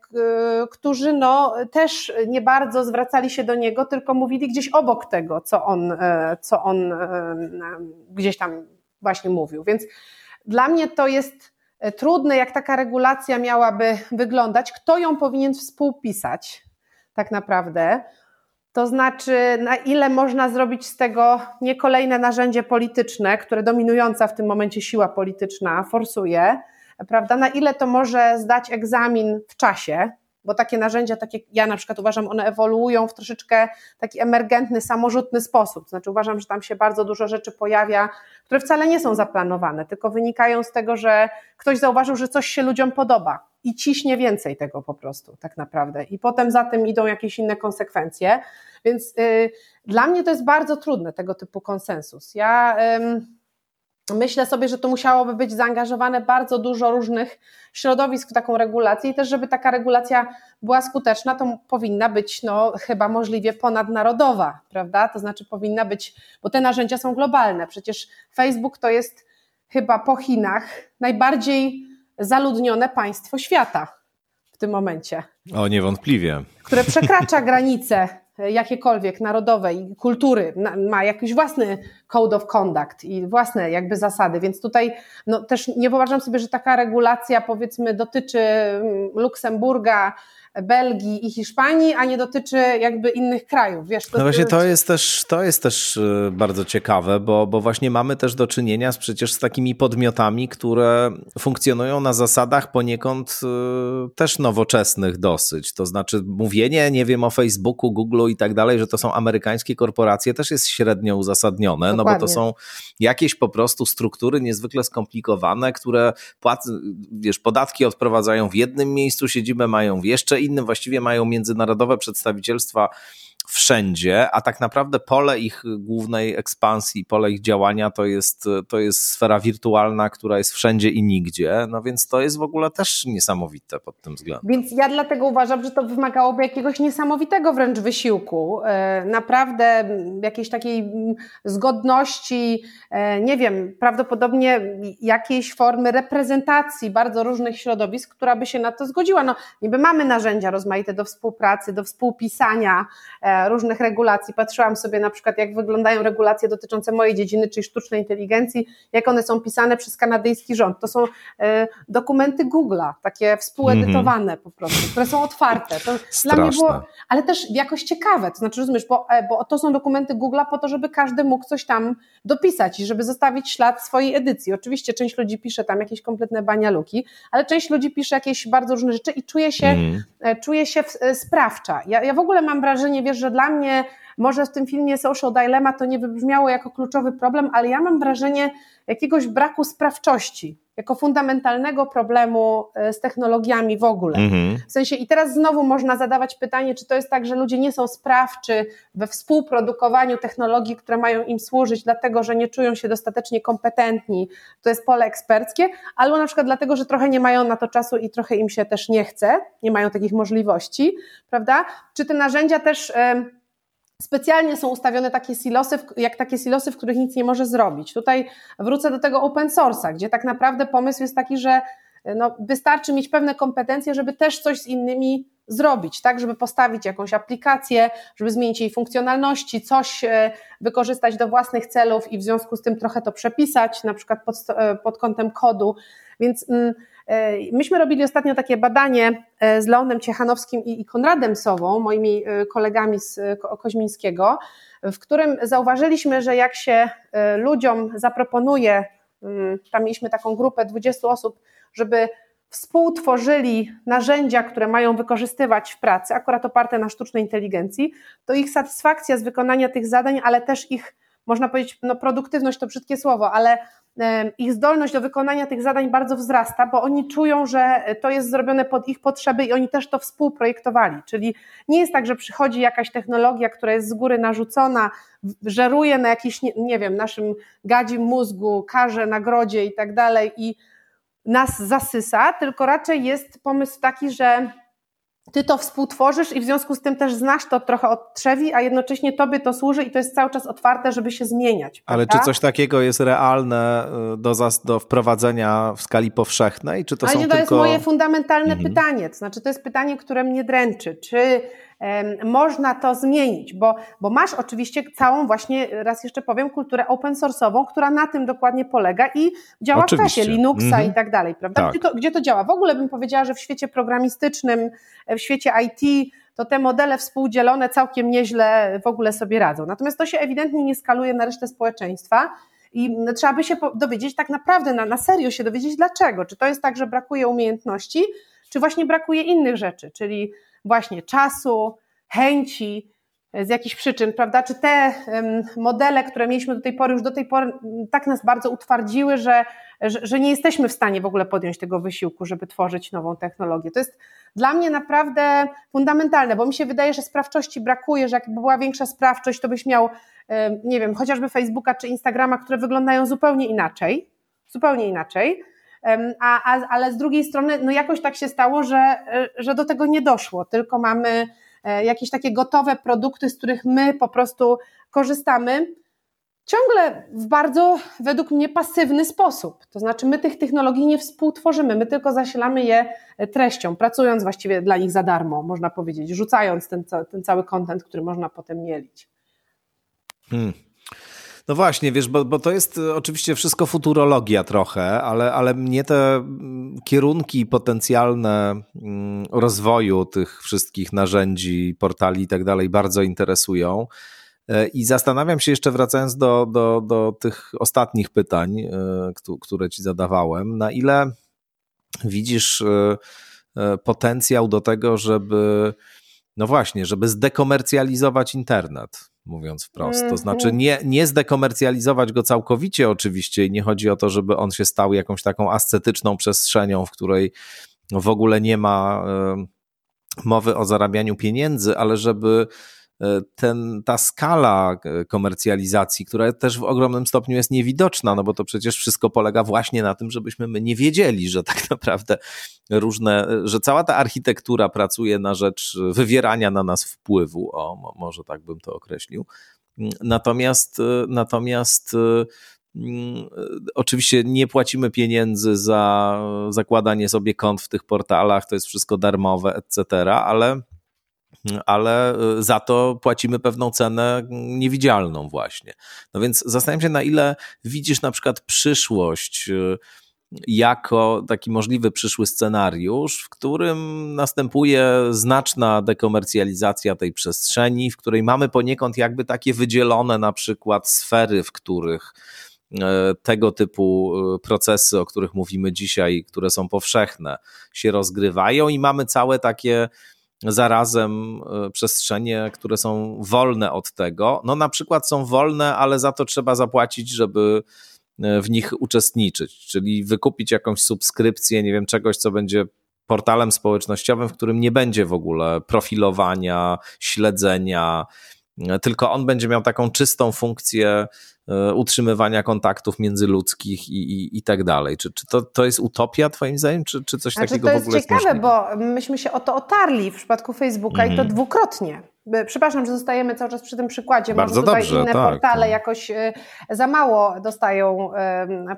którzy no, też nie bardzo zwracali się do niego, tylko mówili gdzieś obok tego, co on, co on gdzieś tam właśnie mówił. Więc dla mnie to jest trudne, jak taka regulacja miałaby wyglądać, kto ją powinien współpisać tak naprawdę. To znaczy, na ile można zrobić z tego nie kolejne narzędzie polityczne, które dominująca w tym momencie siła polityczna forsuje, prawda? Na ile to może zdać egzamin w czasie, bo takie narzędzia, takie ja na przykład uważam, one ewoluują w troszeczkę taki emergentny, samorzutny sposób. Znaczy uważam, że tam się bardzo dużo rzeczy pojawia, które wcale nie są zaplanowane, tylko wynikają z tego, że ktoś zauważył, że coś się ludziom podoba i ciśnie więcej tego po prostu, tak naprawdę. I potem za tym idą jakieś inne konsekwencje. Więc y, dla mnie to jest bardzo trudne, tego typu konsensus. Ja. Y, Myślę sobie, że to musiałoby być zaangażowane bardzo dużo różnych środowisk w taką regulację i też, żeby taka regulacja była skuteczna, to powinna być no, chyba możliwie ponadnarodowa, prawda? To znaczy powinna być, bo te narzędzia są globalne. Przecież Facebook to jest chyba po Chinach najbardziej zaludnione państwo świata w tym momencie. O, niewątpliwie. Które przekracza granice jakiekolwiek narodowej kultury, ma jakiś własny code of conduct i własne jakby zasady, więc tutaj no, też nie wyobrażam sobie, że taka regulacja powiedzmy dotyczy mm, Luksemburga, Belgii i Hiszpanii, a nie dotyczy jakby innych krajów. Wiesz, to, no właśnie to jest też, to jest też y, bardzo ciekawe, bo, bo właśnie mamy też do czynienia z, przecież z takimi podmiotami, które funkcjonują na zasadach poniekąd y, też nowoczesnych dosyć. To znaczy mówienie, nie wiem, o Facebooku, Google i tak dalej, że to są amerykańskie korporacje też jest średnio uzasadnione, Dokładnie. no bo to są jakieś po prostu struktury niezwykle skomplikowane, które płac, wiesz, podatki odprowadzają w jednym miejscu, siedzibę mają w jeszcze innym, właściwie mają międzynarodowe przedstawicielstwa wszędzie, a tak naprawdę pole ich głównej ekspansji, pole ich działania to jest, to jest sfera wirtualna, która jest wszędzie i nigdzie, no więc to jest w ogóle też niesamowite pod tym względem. Więc ja dlatego uważam, że to wymagałoby jakiegoś niesamowitego wręcz wysiłku, e, naprawdę jakiejś takiej zgodności, e, nie wiem, prawdopodobnie jakiejś formy reprezentacji bardzo różnych środowisk, która by się na to zgodziła. No niby mamy narzędzia rozmaite do współpracy, do współpisania, e, różnych regulacji. Patrzyłam sobie na przykład, jak wyglądają regulacje dotyczące mojej dziedziny, czyli sztucznej inteligencji, jak one są pisane przez kanadyjski rząd. To są e, dokumenty Google'a, takie współedytowane mm -hmm. po prostu, które są otwarte. To dla mnie było, ale też jakoś ciekawe, to znaczy rozumiesz, bo, e, bo to są dokumenty Google'a po to, żeby każdy mógł coś tam dopisać i żeby zostawić ślad swojej edycji. Oczywiście część ludzi pisze tam jakieś kompletne banialuki, ale część ludzi pisze jakieś bardzo różne rzeczy i czuje się, mm. czuje się sprawcza. Ja, ja w ogóle mam wrażenie, wiesz, że dla mnie może w tym filmie Social Dilemma to nie wybrzmiało jako kluczowy problem, ale ja mam wrażenie jakiegoś braku sprawczości, jako fundamentalnego problemu e, z technologiami w ogóle. Mhm. W sensie i teraz znowu można zadawać pytanie, czy to jest tak, że ludzie nie są sprawczy we współprodukowaniu technologii, które mają im służyć, dlatego że nie czują się dostatecznie kompetentni, to jest pole eksperckie, albo na przykład dlatego, że trochę nie mają na to czasu i trochę im się też nie chce, nie mają takich możliwości, prawda? Czy te narzędzia też Specjalnie są ustawione takie silosy, jak takie silosy, w których nic nie może zrobić. Tutaj wrócę do tego open source'a, gdzie tak naprawdę pomysł jest taki, że no, wystarczy mieć pewne kompetencje, żeby też coś z innymi zrobić, tak, żeby postawić jakąś aplikację, żeby zmienić jej funkcjonalności, coś e, wykorzystać do własnych celów i w związku z tym trochę to przepisać, na przykład pod, e, pod kątem kodu. Więc mm, e, myśmy robili ostatnio takie badanie z Leonem Ciechanowskim i Konradem Sową, moimi kolegami z Koźmińskiego, w którym zauważyliśmy, że jak się ludziom zaproponuje, mm, tam mieliśmy taką grupę 20 osób, żeby współtworzyli narzędzia, które mają wykorzystywać w pracy, akurat oparte na sztucznej inteligencji, to ich satysfakcja z wykonania tych zadań, ale też ich, można powiedzieć, no produktywność to brzydkie słowo, ale ich zdolność do wykonania tych zadań bardzo wzrasta, bo oni czują, że to jest zrobione pod ich potrzeby i oni też to współprojektowali. Czyli nie jest tak, że przychodzi jakaś technologia, która jest z góry narzucona, żeruje na jakiś, nie, wiem, naszym gadzim mózgu, karze, nagrodzie i tak dalej i nas zasysa, tylko raczej jest pomysł taki, że ty to współtworzysz i w związku z tym też znasz to trochę od trzewi, a jednocześnie tobie to służy i to jest cały czas otwarte, żeby się zmieniać. Ale czy coś takiego jest realne y, do, do wprowadzenia w skali powszechnej? Czy to Ale są nie, to tylko... jest moje fundamentalne mhm. pytanie. To znaczy, to jest pytanie, które mnie dręczy. Czy można to zmienić, bo, bo masz oczywiście całą właśnie, raz jeszcze powiem, kulturę open source'ową, która na tym dokładnie polega i działa oczywiście. w czasie Linuxa mhm. i tak dalej, prawda? Tak. Gdzie, to, gdzie to działa? W ogóle bym powiedziała, że w świecie programistycznym, w świecie IT, to te modele współdzielone całkiem nieźle w ogóle sobie radzą. Natomiast to się ewidentnie nie skaluje na resztę społeczeństwa. I trzeba by się dowiedzieć, tak naprawdę na, na serio się dowiedzieć, dlaczego. Czy to jest tak, że brakuje umiejętności, czy właśnie brakuje innych rzeczy, czyli właśnie czasu, chęci, z jakichś przyczyn, prawda? Czy te modele, które mieliśmy do tej pory, już do tej pory tak nas bardzo utwardziły, że, że, że, nie jesteśmy w stanie w ogóle podjąć tego wysiłku, żeby tworzyć nową technologię. To jest dla mnie naprawdę fundamentalne, bo mi się wydaje, że sprawczości brakuje, że jakby była większa sprawczość, to byś miał, nie wiem, chociażby Facebooka czy Instagrama, które wyglądają zupełnie inaczej, zupełnie inaczej. A, a, ale z drugiej strony, no jakoś tak się stało, że, że do tego nie doszło, tylko mamy E, jakieś takie gotowe produkty, z których my po prostu korzystamy, ciągle w bardzo, według mnie, pasywny sposób. To znaczy, my tych technologii nie współtworzymy, my tylko zasilamy je treścią, pracując właściwie dla nich za darmo, można powiedzieć, rzucając ten, ten cały kontent, który można potem mielić. Hmm. No właśnie, wiesz, bo, bo to jest e, oczywiście wszystko futurologia trochę, ale, ale mnie te mm, kierunki potencjalne mm, rozwoju tych wszystkich narzędzi, portali i tak dalej bardzo interesują. E, I zastanawiam się jeszcze, wracając do, do, do tych ostatnich pytań, e, które ci zadawałem, na ile widzisz potencjał do tego, żeby, no właśnie, żeby zdekomercjalizować internet? mówiąc wprost. To mhm. znaczy nie, nie zdekomercjalizować go całkowicie oczywiście i nie chodzi o to, żeby on się stał jakąś taką ascetyczną przestrzenią, w której w ogóle nie ma mowy o zarabianiu pieniędzy, ale żeby ten, ta skala e, komercjalizacji, która też w ogromnym stopniu jest niewidoczna, no bo to przecież wszystko polega właśnie na tym, żebyśmy my nie wiedzieli, że tak naprawdę różne, że cała ta architektura pracuje na rzecz wywierania na nas wpływu, o, może tak bym to określił. Natomiast, e, natomiast mm, Oczywiście nie płacimy pieniędzy za zakładanie sobie kont w tych portalach, to jest wszystko darmowe, etc., ale ale y, za to płacimy pewną cenę niewidzialną właśnie. No więc zastanawiam się, na ile widzisz na przykład przyszłość y, jako taki możliwy przyszły scenariusz, w którym następuje znaczna dekomercjalizacja tej przestrzeni, w której mamy poniekąd jakby takie wydzielone na przykład sfery, w których y, tego typu procesy, o których mówimy dzisiaj, które są powszechne, się rozgrywają i mamy całe takie zarazem e, przestrzenie, które są wolne od tego. No na przykład są wolne, ale za to trzeba zapłacić, żeby e, w nich uczestniczyć, czyli wykupić jakąś subskrypcję, nie wiem, czegoś, co będzie portalem społecznościowym, w którym nie będzie w ogóle profilowania, śledzenia, e, tylko on będzie miał taką czystą funkcję utrzymywania kontaktów międzyludzkich i, i, i tak dalej. Czy, czy to, to jest utopia twoim zdaniem, czy, czy coś znaczy, takiego w ogóle To jest ciekawe, bo myśmy się o to otarli w przypadku Facebooka mm. i to mhm. dwukrotnie. Przepraszam, że zostajemy cały czas przy tym przykładzie. Bardzo Może dobrze, inne tak, portale tak. jakoś y, za mało dostają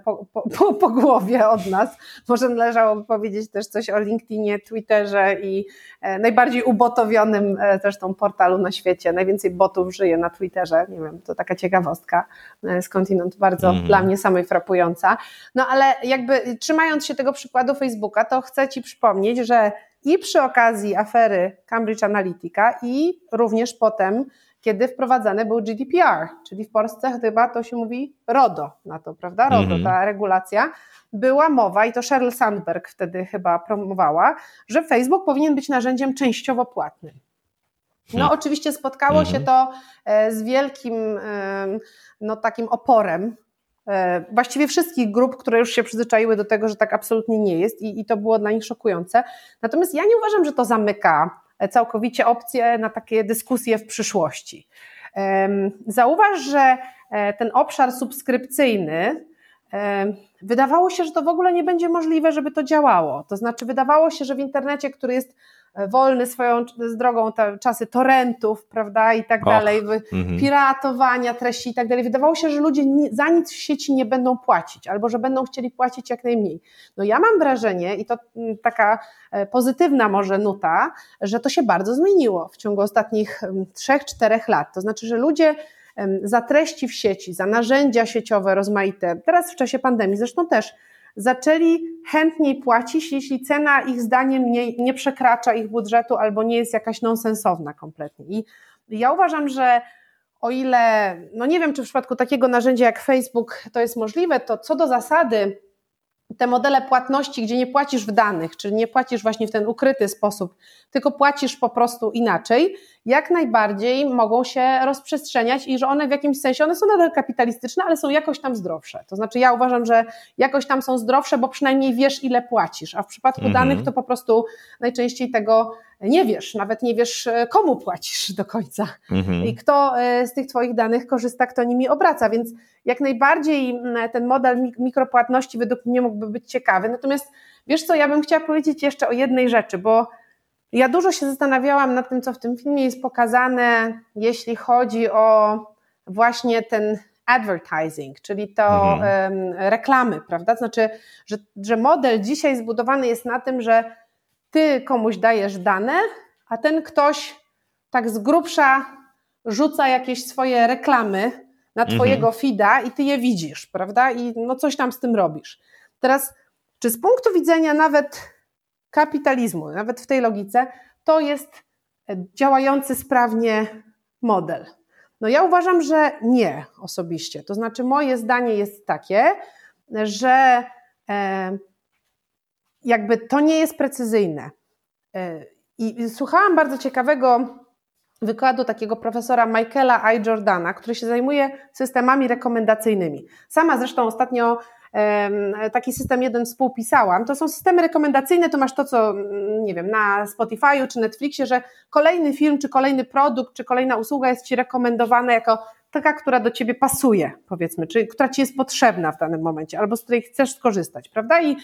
po, po, po, głowie od nas. Może należałoby powiedzieć też coś o LinkedInie, Twitterze i e, najbardziej ubotowionym e, zresztą portalu na świecie. Najwięcej botów żyje na Twitterze. Nie wiem, to taka ciekawostka e, skądinąd bardzo mm. dla mnie samej frapująca. No ale jakby trzymając się tego przykładu Facebooka, to chcę Ci przypomnieć, że i przy okazji afery Cambridge Analytica i również potem, kiedy wprowadzany był GDPR, czyli w Polsce chyba to się mówi RODO na to, prawda? RODO, mm -hmm. ta regulacja. Była mowa, i to Sheryl Sandberg wtedy chyba promowała, że Facebook powinien być narzędziem częściowo płatnym. No, hmm. oczywiście spotkało się mhm. to e, z wielkim no, takim oporem E, właściwie wszystkich grup, które już się przyzwyczaiły do tego, że tak absolutnie nie jest i, i to było dla nich szokujące. Natomiast ja nie uważam, że to zamyka całkowicie opcje na takie dyskusje w przyszłości. Zauważ, że e, ten obszar subskrypcyjny, wydawało się, że to w ogóle nie będzie możliwe, żeby to działało. To znaczy, wydawało się, że w internecie, który jest wolny swoją drogą, te czasy torrentów, prawda, i tak Och, dalej, mm-hmm. piratowania treści i tak dalej. Wydawało się, że ludzie za nic w sieci nie będą płacić, albo że będą chcieli płacić jak najmniej. No ja mam wrażenie, i to mm, taka e, pozytywna może nuta, że to się bardzo zmieniło w ciągu ostatnich 3-4 mm, lat. To znaczy, że ludzie za treści w sieci, za narzędzia sieciowe rozmaite, teraz w czasie pandemii zresztą też, zaczęli chętniej płacić, jeśli cena ich zdaniem nie, nie przekracza ich budżetu albo nie jest jakaś nonsensowna kompletnie. I ja uważam, że o ile, no nie wiem, czy w przypadku takiego narzędzia jak Facebook to jest możliwe, to co do zasady te modele płatności, gdzie nie płacisz w danych, czyli nie płacisz właśnie w ten ukryty sposób, tylko płacisz po prostu inaczej, jak najbardziej mogą się rozprzestrzeniać i że one w jakimś sensie, one są nadal kapitalistyczne, ale są jakoś tam zdrowsze. To znaczy ja uważam, że jakoś tam są zdrowsze, bo przynajmniej wiesz ile płacisz, a w przypadku mhm. danych to po prostu najczęściej tego nie wiesz, nawet nie wiesz komu płacisz do końca mhm. i kto e, z tych twoich danych korzysta, kto nimi obraca, więc jak najbardziej ten model mikropłatności według mnie mógłby być ciekawy. Natomiast wiesz co, ja bym chciała powiedzieć jeszcze o jednej rzeczy, bo ja dużo się zastanawiałam nad tym, co w tym filmie jest pokazane, jeśli chodzi o właśnie ten advertising, czyli to mhm. reklamy, prawda? Znaczy, że, że model dzisiaj zbudowany jest na tym, że ty komuś dajesz dane, a ten ktoś tak z grubsza rzuca jakieś swoje reklamy na mhm. twojego mhm. feeda i ty je widzisz, prawda? I no coś tam z tym robisz. Teraz, czy z punktu widzenia nawet kapitalizmu, nawet w tej logice, to jest działający sprawnie model? No ja uważam, że nie osobiście. To znaczy moje zdanie jest takie, że e, jakby to nie jest precyzyjne. E, I słuchałam bardzo ciekawego wykładu takiego profesora Michaela I. Jordana, który się zajmuje systemami rekomendacyjnymi. Sama zresztą ostatnio taki system jeden współpisałam. To są systemy rekomendacyjne, to masz to, co mm, nie wiem, na Spotify'u czy Netflixie, że kolejny film, czy kolejny produkt, czy kolejna usługa jest ci rekomendowana jako taka, która do ciebie pasuje, powiedzmy, czy która ci jest potrzebna w danym momencie, albo z której chcesz skorzystać, prawda? I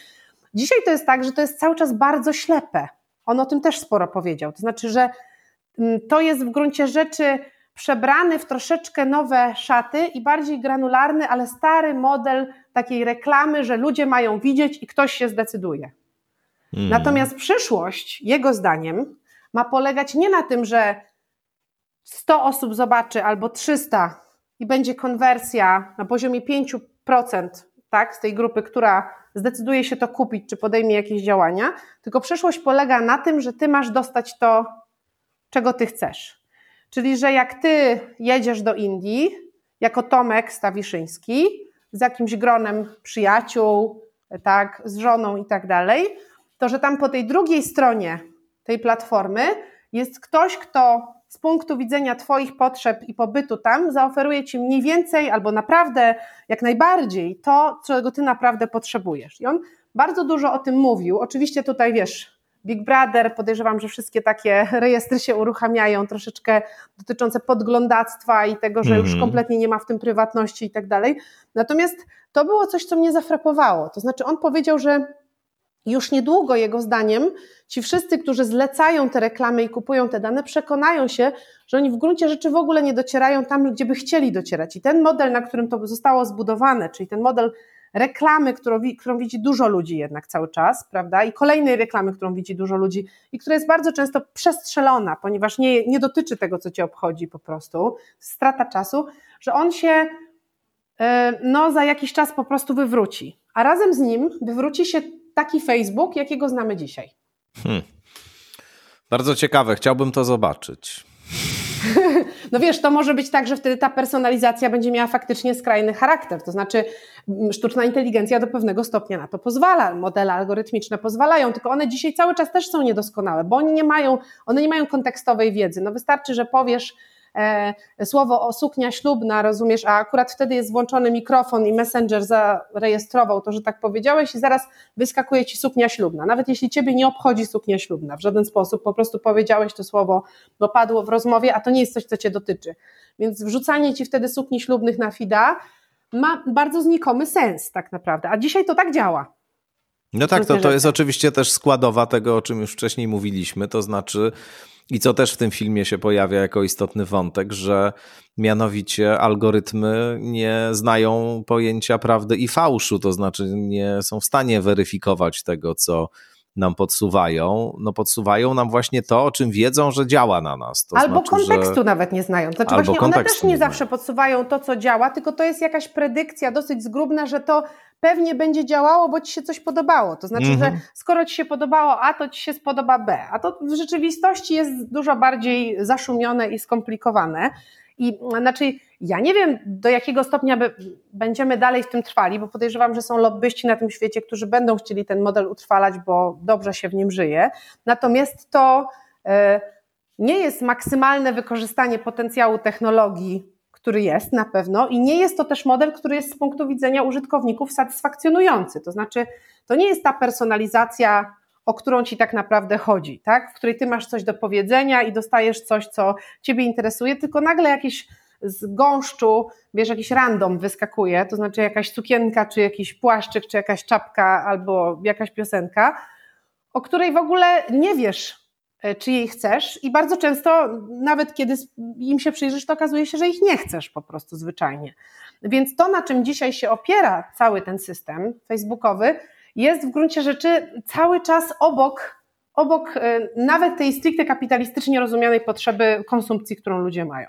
dzisiaj to jest tak, że to jest cały czas bardzo ślepe. On o tym też sporo powiedział. To znaczy, że Mm, to jest w gruncie rzeczy przebrany w troszeczkę nowe szaty i bardziej granularny, ale stary model takiej reklamy, że ludzie mają widzieć i ktoś się zdecyduje. Hmm. Natomiast przyszłość, jego zdaniem, ma polegać nie na tym, że 100 osób zobaczy albo 300 i będzie konwersja na poziomie 5% tak, z tej grupy, która zdecyduje się to kupić czy podejmie jakieś działania, tylko przyszłość polega na tym, że ty masz dostać to czego ty chcesz. Czyli, że jak ty jedziesz do Indii, jako Tomek Stawiszyński, z jakimś gronem przyjaciół, tak, z żoną i tak dalej, to że tam po tej drugiej stronie tej platformy jest ktoś, kto z punktu widzenia Twoich potrzeb i pobytu tam zaoferuje Ci mniej więcej albo naprawdę jak najbardziej to, czego Ty naprawdę potrzebujesz. I on bardzo dużo o tym mówił. Oczywiście tutaj wiesz, Big Brother, podejrzewam, że wszystkie takie rejestry się uruchamiają, troszeczkę dotyczące podglądactwa i tego, że mm już mhm. kompletnie nie ma w tym prywatności i tak dalej. Natomiast to było coś, co mnie zafrapowało. To znaczy, on powiedział, że już niedługo, jego zdaniem, ci wszyscy, którzy zlecają te reklamy i kupują te dane, przekonają się, że oni w gruncie rzeczy w ogóle nie docierają tam, gdzie by chcieli docierać. I ten model, na którym to zostało zbudowane, czyli ten model reklamy, którą, którą widzi dużo ludzi jednak cały czas, prawda? I kolejnej reklamy, którą widzi dużo ludzi i która jest bardzo często przestrzelona, ponieważ nie, nie dotyczy tego, co cię obchodzi po prostu, strata czasu, że on się e, no, za jakiś czas po prostu wywróci. A razem z nim wywróci się taki Facebook, jakiego znamy dzisiaj. Hmm. Bardzo ciekawe, chciałbym to zobaczyć. No wiesz, to może być tak, że wtedy ta personalizacja będzie miała faktycznie skrajny charakter. To znaczy, sztuczna inteligencja do pewnego stopnia na to pozwala, modele algorytmiczne pozwalają, tylko one dzisiaj cały czas też są niedoskonałe, bo oni nie mają, one nie mają kontekstowej wiedzy. No wystarczy, że powiesz, słowo o suknia ślubna, rozumiesz, a akurat wtedy jest włączony mikrofon i messenger zarejestrował to, że tak powiedziałeś i zaraz wyskakuje ci suknia ślubna. Nawet jeśli ciebie nie obchodzi suknia ślubna w żaden sposób, po prostu powiedziałeś to słowo, bo padło w rozmowie, a to nie jest coś, co cię dotyczy. Więc wrzucanie ci wtedy sukni ślubnych na FIDA ma bardzo znikomy sens tak naprawdę, a dzisiaj to tak działa. No tak, to, to jest oczywiście też składowa tego, o czym już wcześniej mówiliśmy, to znaczy i co też w tym filmie się pojawia jako istotny wątek, że mianowicie algorytmy nie znają pojęcia prawdy i fałszu, to znaczy nie są w stanie weryfikować tego, co nam podsuwają, no podsuwają nam właśnie to, o czym wiedzą, że działa na nas. To Albo znaczy, kontekstu że... nawet nie znają. Znaczy Albo właśnie one też nie, nie zawsze podsuwają to, co działa, tylko to jest jakaś predykcja dosyć zgrubna, że to pewnie będzie działało, bo ci się coś podobało. To znaczy, że mhm. skoro ci się podobało A, to ci się spodoba B. A to w rzeczywistości jest dużo bardziej zaszumione i skomplikowane. I znaczy, ja nie wiem, do jakiego stopnia będziemy dalej w tym trwali, bo podejrzewam, że są lobbyści na tym świecie, którzy będą chcieli ten model utrwalać, bo dobrze się w nim żyje. Natomiast to e, nie jest maksymalne wykorzystanie potencjału technologii, który jest na pewno, i nie jest to też model, który jest z punktu widzenia użytkowników satysfakcjonujący. To znaczy, to nie jest ta personalizacja o którą ci tak naprawdę chodzi, tak? w której ty masz coś do powiedzenia i dostajesz coś, co ciebie interesuje, tylko nagle jakieś z gąszczu, wiesz, jakiś random wyskakuje, to znaczy jakaś sukienka, czy jakiś płaszczyk, czy jakaś czapka, albo jakaś piosenka, o której w ogóle nie wiesz, e, czy jej chcesz i bardzo często, nawet kiedy im się przyjrzysz, to okazuje się, że ich nie chcesz po prostu zwyczajnie. Więc to, na czym dzisiaj się opiera cały ten system facebookowy, jest w gruncie rzeczy cały czas obok, obok e, nawet tej stricte kapitalistycznie rozumianej potrzeby konsumpcji, którą ludzie mają.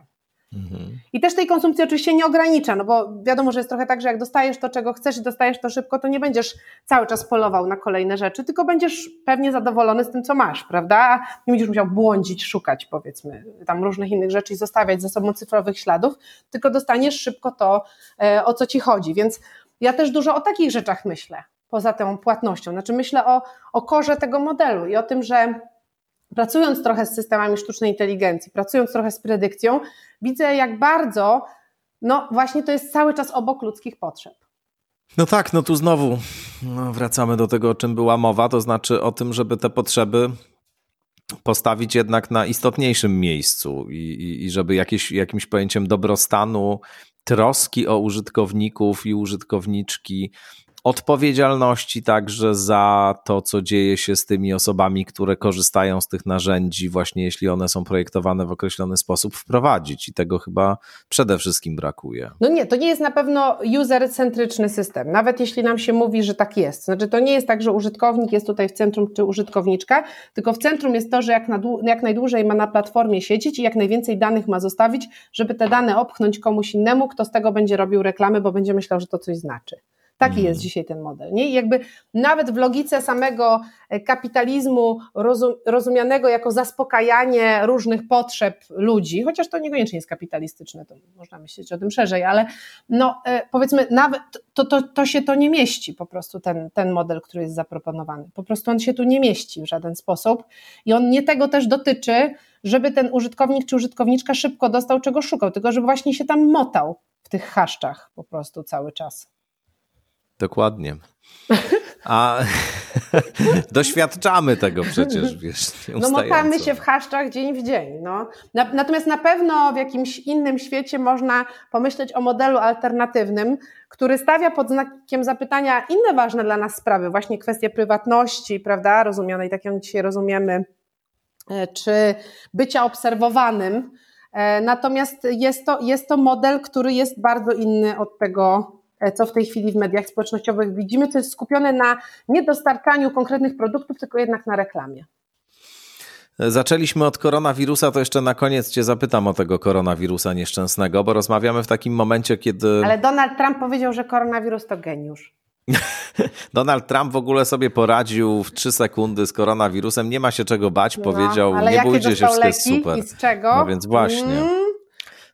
Mhm. I też tej konsumpcji oczywiście nie ogranicza, no bo wiadomo, że jest trochę tak, że jak dostajesz to, czego chcesz i dostajesz to szybko, to nie będziesz cały czas polował na kolejne rzeczy, tylko będziesz pewnie zadowolony z tym, co masz, prawda? Nie będziesz musiał błądzić, szukać powiedzmy tam różnych innych rzeczy i zostawiać ze sobą cyfrowych śladów, tylko dostaniesz szybko to, e, o co ci chodzi. Więc ja też dużo o takich rzeczach myślę poza tą płatnością. Znaczy myślę o, o korze tego modelu i o tym, że pracując trochę z systemami sztucznej inteligencji, pracując trochę z predykcją, widzę jak bardzo, no właśnie to jest cały czas obok ludzkich potrzeb. No tak, no tu znowu no wracamy do tego, o czym była mowa, to znaczy o tym, żeby te potrzeby postawić jednak na istotniejszym miejscu i, i, i żeby jakieś, jakimś pojęciem dobrostanu, troski o użytkowników i użytkowniczki, odpowiedzialności także za to, co dzieje się z tymi osobami, które korzystają z tych narzędzi, właśnie jeśli one są projektowane w określony sposób, wprowadzić. I tego chyba przede wszystkim brakuje. No nie, to nie jest na pewno user-centryczny system, nawet jeśli nam się mówi, że tak jest. Znaczy, to nie jest tak, że użytkownik jest tutaj w centrum czy użytkowniczka, tylko w centrum jest to, że jak, na, jak najdłużej ma na platformie siedzieć i jak najwięcej danych ma zostawić, żeby te dane opchnąć komuś innemu, kto z tego będzie robił reklamy, bo będzie myślał, że to coś znaczy. Taki jest mhm. dzisiaj ten model. Nie? I jakby nawet w logice samego e, kapitalizmu rozum, rozumianego jako zaspokajanie różnych potrzeb ludzi, chociaż to niekoniecznie jest kapitalistyczne, to można myśleć o tym szerzej, ale no, e, powiedzmy, nawet to, to, to się to nie mieści po prostu ten, ten model, który jest zaproponowany. Po prostu on się tu nie mieści w żaden sposób i on nie tego też dotyczy, żeby ten użytkownik czy użytkowniczka szybko dostał czego szukał, tylko żeby właśnie się tam motał w tych haszczach po prostu cały czas. Dokładnie. A doświadczamy tego przecież, wiesz. No motamy się w haszczach dzień w dzień. No. Natomiast na pewno w jakimś innym świecie można pomyśleć o modelu alternatywnym, który stawia pod znakiem zapytania inne ważne dla nas sprawy, właśnie kwestie prywatności, prawda, rozumianej tak jak dzisiaj rozumiemy, e, czy bycia obserwowanym. E, natomiast jest to, jest to model, który jest bardzo inny od tego, co w tej chwili w mediach społecznościowych widzimy, to jest skupione na niedostarczaniu konkretnych produktów, tylko jednak na reklamie. Zaczęliśmy od koronawirusa, to jeszcze na koniec Cię zapytam o tego koronawirusa nieszczęsnego, bo rozmawiamy w takim momencie, kiedy. Ale Donald Trump powiedział, że koronawirus to geniusz. Donald Trump w ogóle sobie poradził w trzy sekundy z koronawirusem, nie ma się czego bać, no, powiedział, nie bójcie się, wszystko jest super. I z czego? No więc właśnie. Mm.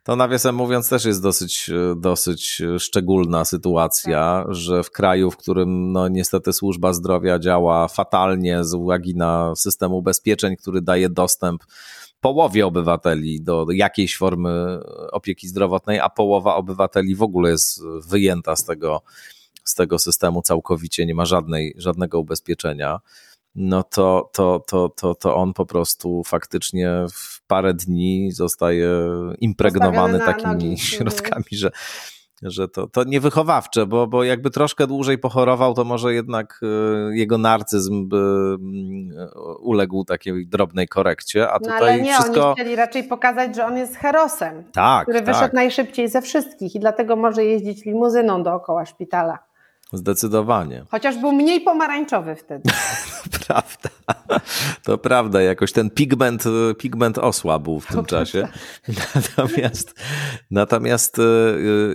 To nawiasem mówiąc też jest dosyć, dosyć szczególna sytuacja, tak. że w kraju, w którym no niestety służba zdrowia działa fatalnie z uwagi na system ubezpieczeń, który daje dostęp połowie obywateli do jakiejś formy opieki zdrowotnej, a połowa obywateli w ogóle jest wyjęta z tego, z tego systemu całkowicie, nie ma żadnej, żadnego ubezpieczenia no to, to, to, to, to on po prostu faktycznie w parę dni zostaje impregnowany takimi nogi. środkami, że, że to, to niewychowawcze, bo, bo jakby troszkę dłużej pochorował, to może jednak y, jego narcyzm by mm, uległ takiej drobnej korekcie, a tutaj no ale nie, wszystko... oni chcieli raczej pokazać, że on jest herosem, tak, który wyszedł tak. najszybciej ze wszystkich i dlatego może jeździć limuzyną dookoła szpitala. Zdecydowanie. Chociaż był mniej pomarańczowy wtedy. prawda. To prawda, jakoś ten pigment, pigment osłabł w tym czasie. Natomiast, natomiast e,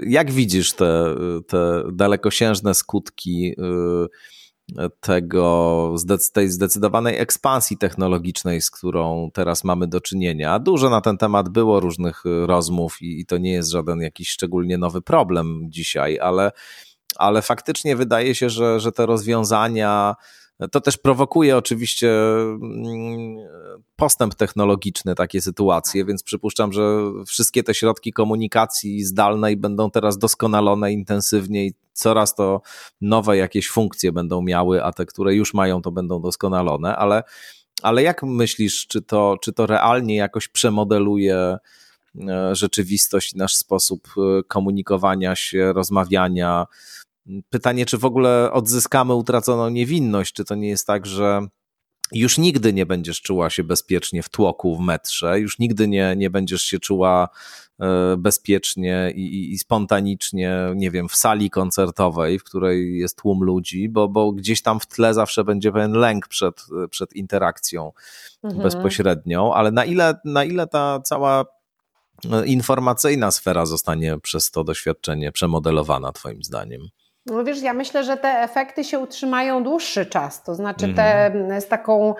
jak widzisz te, te dalekosiężne skutki tego, tej zdecydowanej ekspansji technologicznej, z którą teraz mamy do czynienia. Dużo na ten temat było różnych rozmów i, i to nie jest żaden jakiś szczególnie nowy problem dzisiaj, ale, ale faktycznie wydaje się, że, że te rozwiązania to też prowokuje oczywiście mm, postęp technologiczny, takie sytuacje, więc przypuszczam, że wszystkie te środki komunikacji zdalnej będą teraz doskonalone intensywniej, coraz to nowe jakieś funkcje będą miały, a te, które już mają, to będą doskonalone, ale, ale jak myślisz, czy to, czy to realnie jakoś przemodeluje e, rzeczywistość nasz sposób e, komunikowania się, rozmawiania, Pytanie, czy w ogóle odzyskamy utraconą niewinność? Czy to nie jest tak, że już nigdy nie będziesz czuła się bezpiecznie w tłoku w metrze, już nigdy nie, nie będziesz się czuła e, bezpiecznie i, i, i, spontanicznie, nie wiem, w sali koncertowej, w której jest tłum ludzi, bo, bo gdzieś tam w tle zawsze będzie pewien lęk przed, przed interakcją mhm. bezpośrednią, ale na ile, na ile ta cała e, informacyjna sfera zostanie przez to doświadczenie przemodelowana, Twoim zdaniem? No wiesz, ja myślę, że te efekty się utrzymają dłuższy czas, to znaczy te mhm. z taką,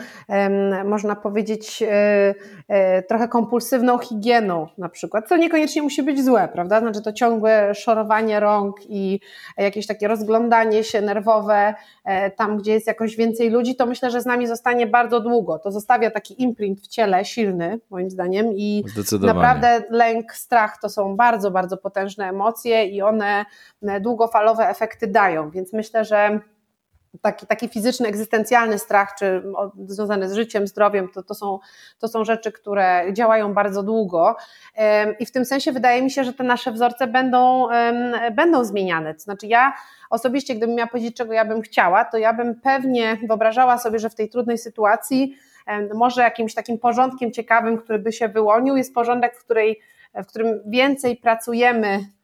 można powiedzieć, e, e, trochę kompulsywną higieną na przykład, co niekoniecznie musi być złe, prawda? Znaczy to ciągłe szorowanie rąk i jakieś takie rozglądanie się nerwowe e, tam, gdzie jest jakoś więcej ludzi, to myślę, że z nami zostanie bardzo długo. To zostawia taki imprint w ciele silny, moim zdaniem i naprawdę lęk, strach to są bardzo, bardzo potężne emocje i one długofalowe efekty efekty dają, więc myślę, że taki, taki fizyczny, egzystencjalny strach, czy związany z życiem, zdrowiem, to, to, są, to są rzeczy, które działają bardzo długo. I w tym sensie wydaje mi się, że te nasze wzorce będą, będą zmieniane. To znaczy, ja osobiście, gdybym miała powiedzieć, czego ja bym chciała, to ja bym pewnie wyobrażała sobie, że w tej trudnej sytuacji może jakimś takim porządkiem ciekawym, który by się wyłonił, jest porządek, w, której, w którym więcej pracujemy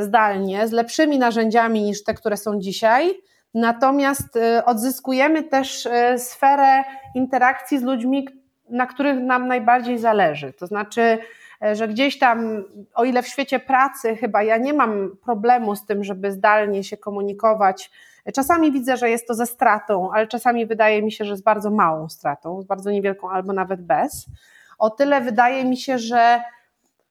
zdalnie z lepszymi narzędziami niż te, które są dzisiaj. Natomiast e, odzyskujemy też e, sferę interakcji z ludźmi, na których nam najbardziej zależy. To znaczy, że gdzieś tam, o ile w świecie pracy chyba ja nie mam problemu z tym, żeby zdalnie się komunikować, czasami widzę, że jest to ze stratą, ale czasami wydaje mi się, że z bardzo małą stratą, z bardzo niewielką albo nawet bez. O tyle wydaje mi się, że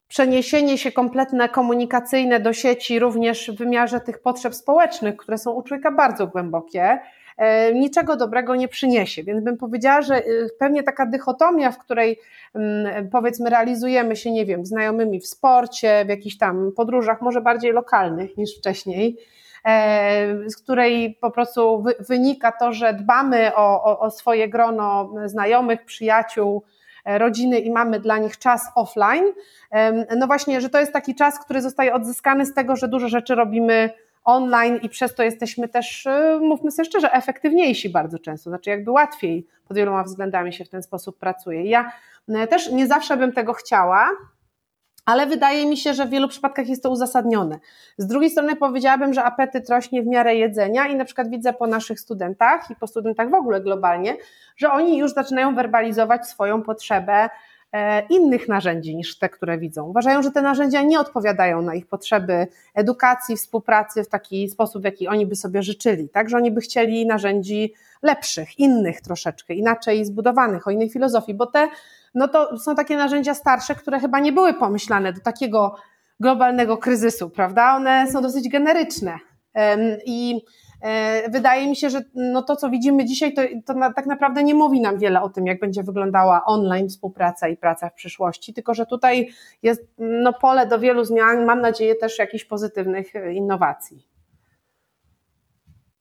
przeniesienie się kompletne komunikacyjne do sieci, również w wymiarze tych potrzeb społecznych, które są u człowieka bardzo głębokie, e, niczego dobrego nie przyniesie. Więc bym powiedziała, że y, pewnie taka dychotomia, w której mm, powiedzmy realizujemy się, nie wiem, znajomymi w sporcie, w jakichś tam podróżach, może bardziej lokalnych niż wcześniej, e, z której po prostu wynika to, że dbamy o, o, o swoje grono znajomych, przyjaciół, E, rodziny i mamy dla nich czas offline. No właśnie, że to jest taki czas, który zostaje odzyskany z tego, że dużo rzeczy robimy online i przez to jesteśmy też, e, mówmy sobie szczerze, efektywniejsi bardzo często, znaczy jakby łatwiej pod wieloma względami się w ten sposób pracuje. Ja e, też nie zawsze bym tego chciała, ale wydaje mi się, że w wielu przypadkach jest to uzasadnione. Z drugiej strony powiedziałabym, że apetyt rośnie w miarę jedzenia i na przykład widzę po naszych studentach i po studentach w ogóle globalnie, że oni już zaczynają werbalizować swoją potrzebę e, innych narzędzi niż te, które widzą. Uważają, że te narzędzia nie odpowiadają na ich potrzeby edukacji, współpracy w taki sposób, w jaki oni by sobie życzyli, tak? Że oni by chcieli narzędzi lepszych, innych troszeczkę, inaczej zbudowanych, o innej filozofii, bo te no to są takie narzędzia starsze, które chyba nie były pomyślane do takiego globalnego kryzysu, prawda? One są dosyć generyczne. I e, wydaje mi się, że no to, co widzimy dzisiaj, to, to na, tak naprawdę nie mówi nam wiele o tym, jak będzie wyglądała online współpraca i praca w przyszłości, tylko że tutaj jest no, pole do wielu zmian, mam nadzieję też jakichś pozytywnych e, innowacji.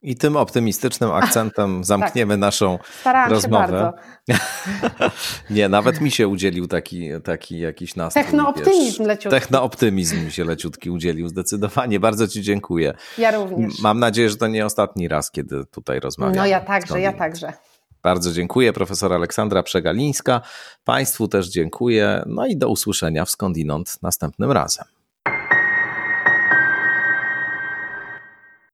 I tym optymistycznym akcentem tak. zamkniemy tak. naszą Starałam rozmowę. Nie, nawet mi się udzielił taki, taki jakiś nastrój. Technooptymizm leciutki. Technooptymizm mi się leciutki udzielił, zdecydowanie. Bardzo Ci dziękuję. Ja również. Mam nadzieję, że to nie ostatni raz, kiedy tutaj rozmawiamy. No ja także, ja także. Bardzo dziękuję, profesor Aleksandra Przegalińska. Państwu też dziękuję. No i do usłyszenia w Skądinąd następnym razem.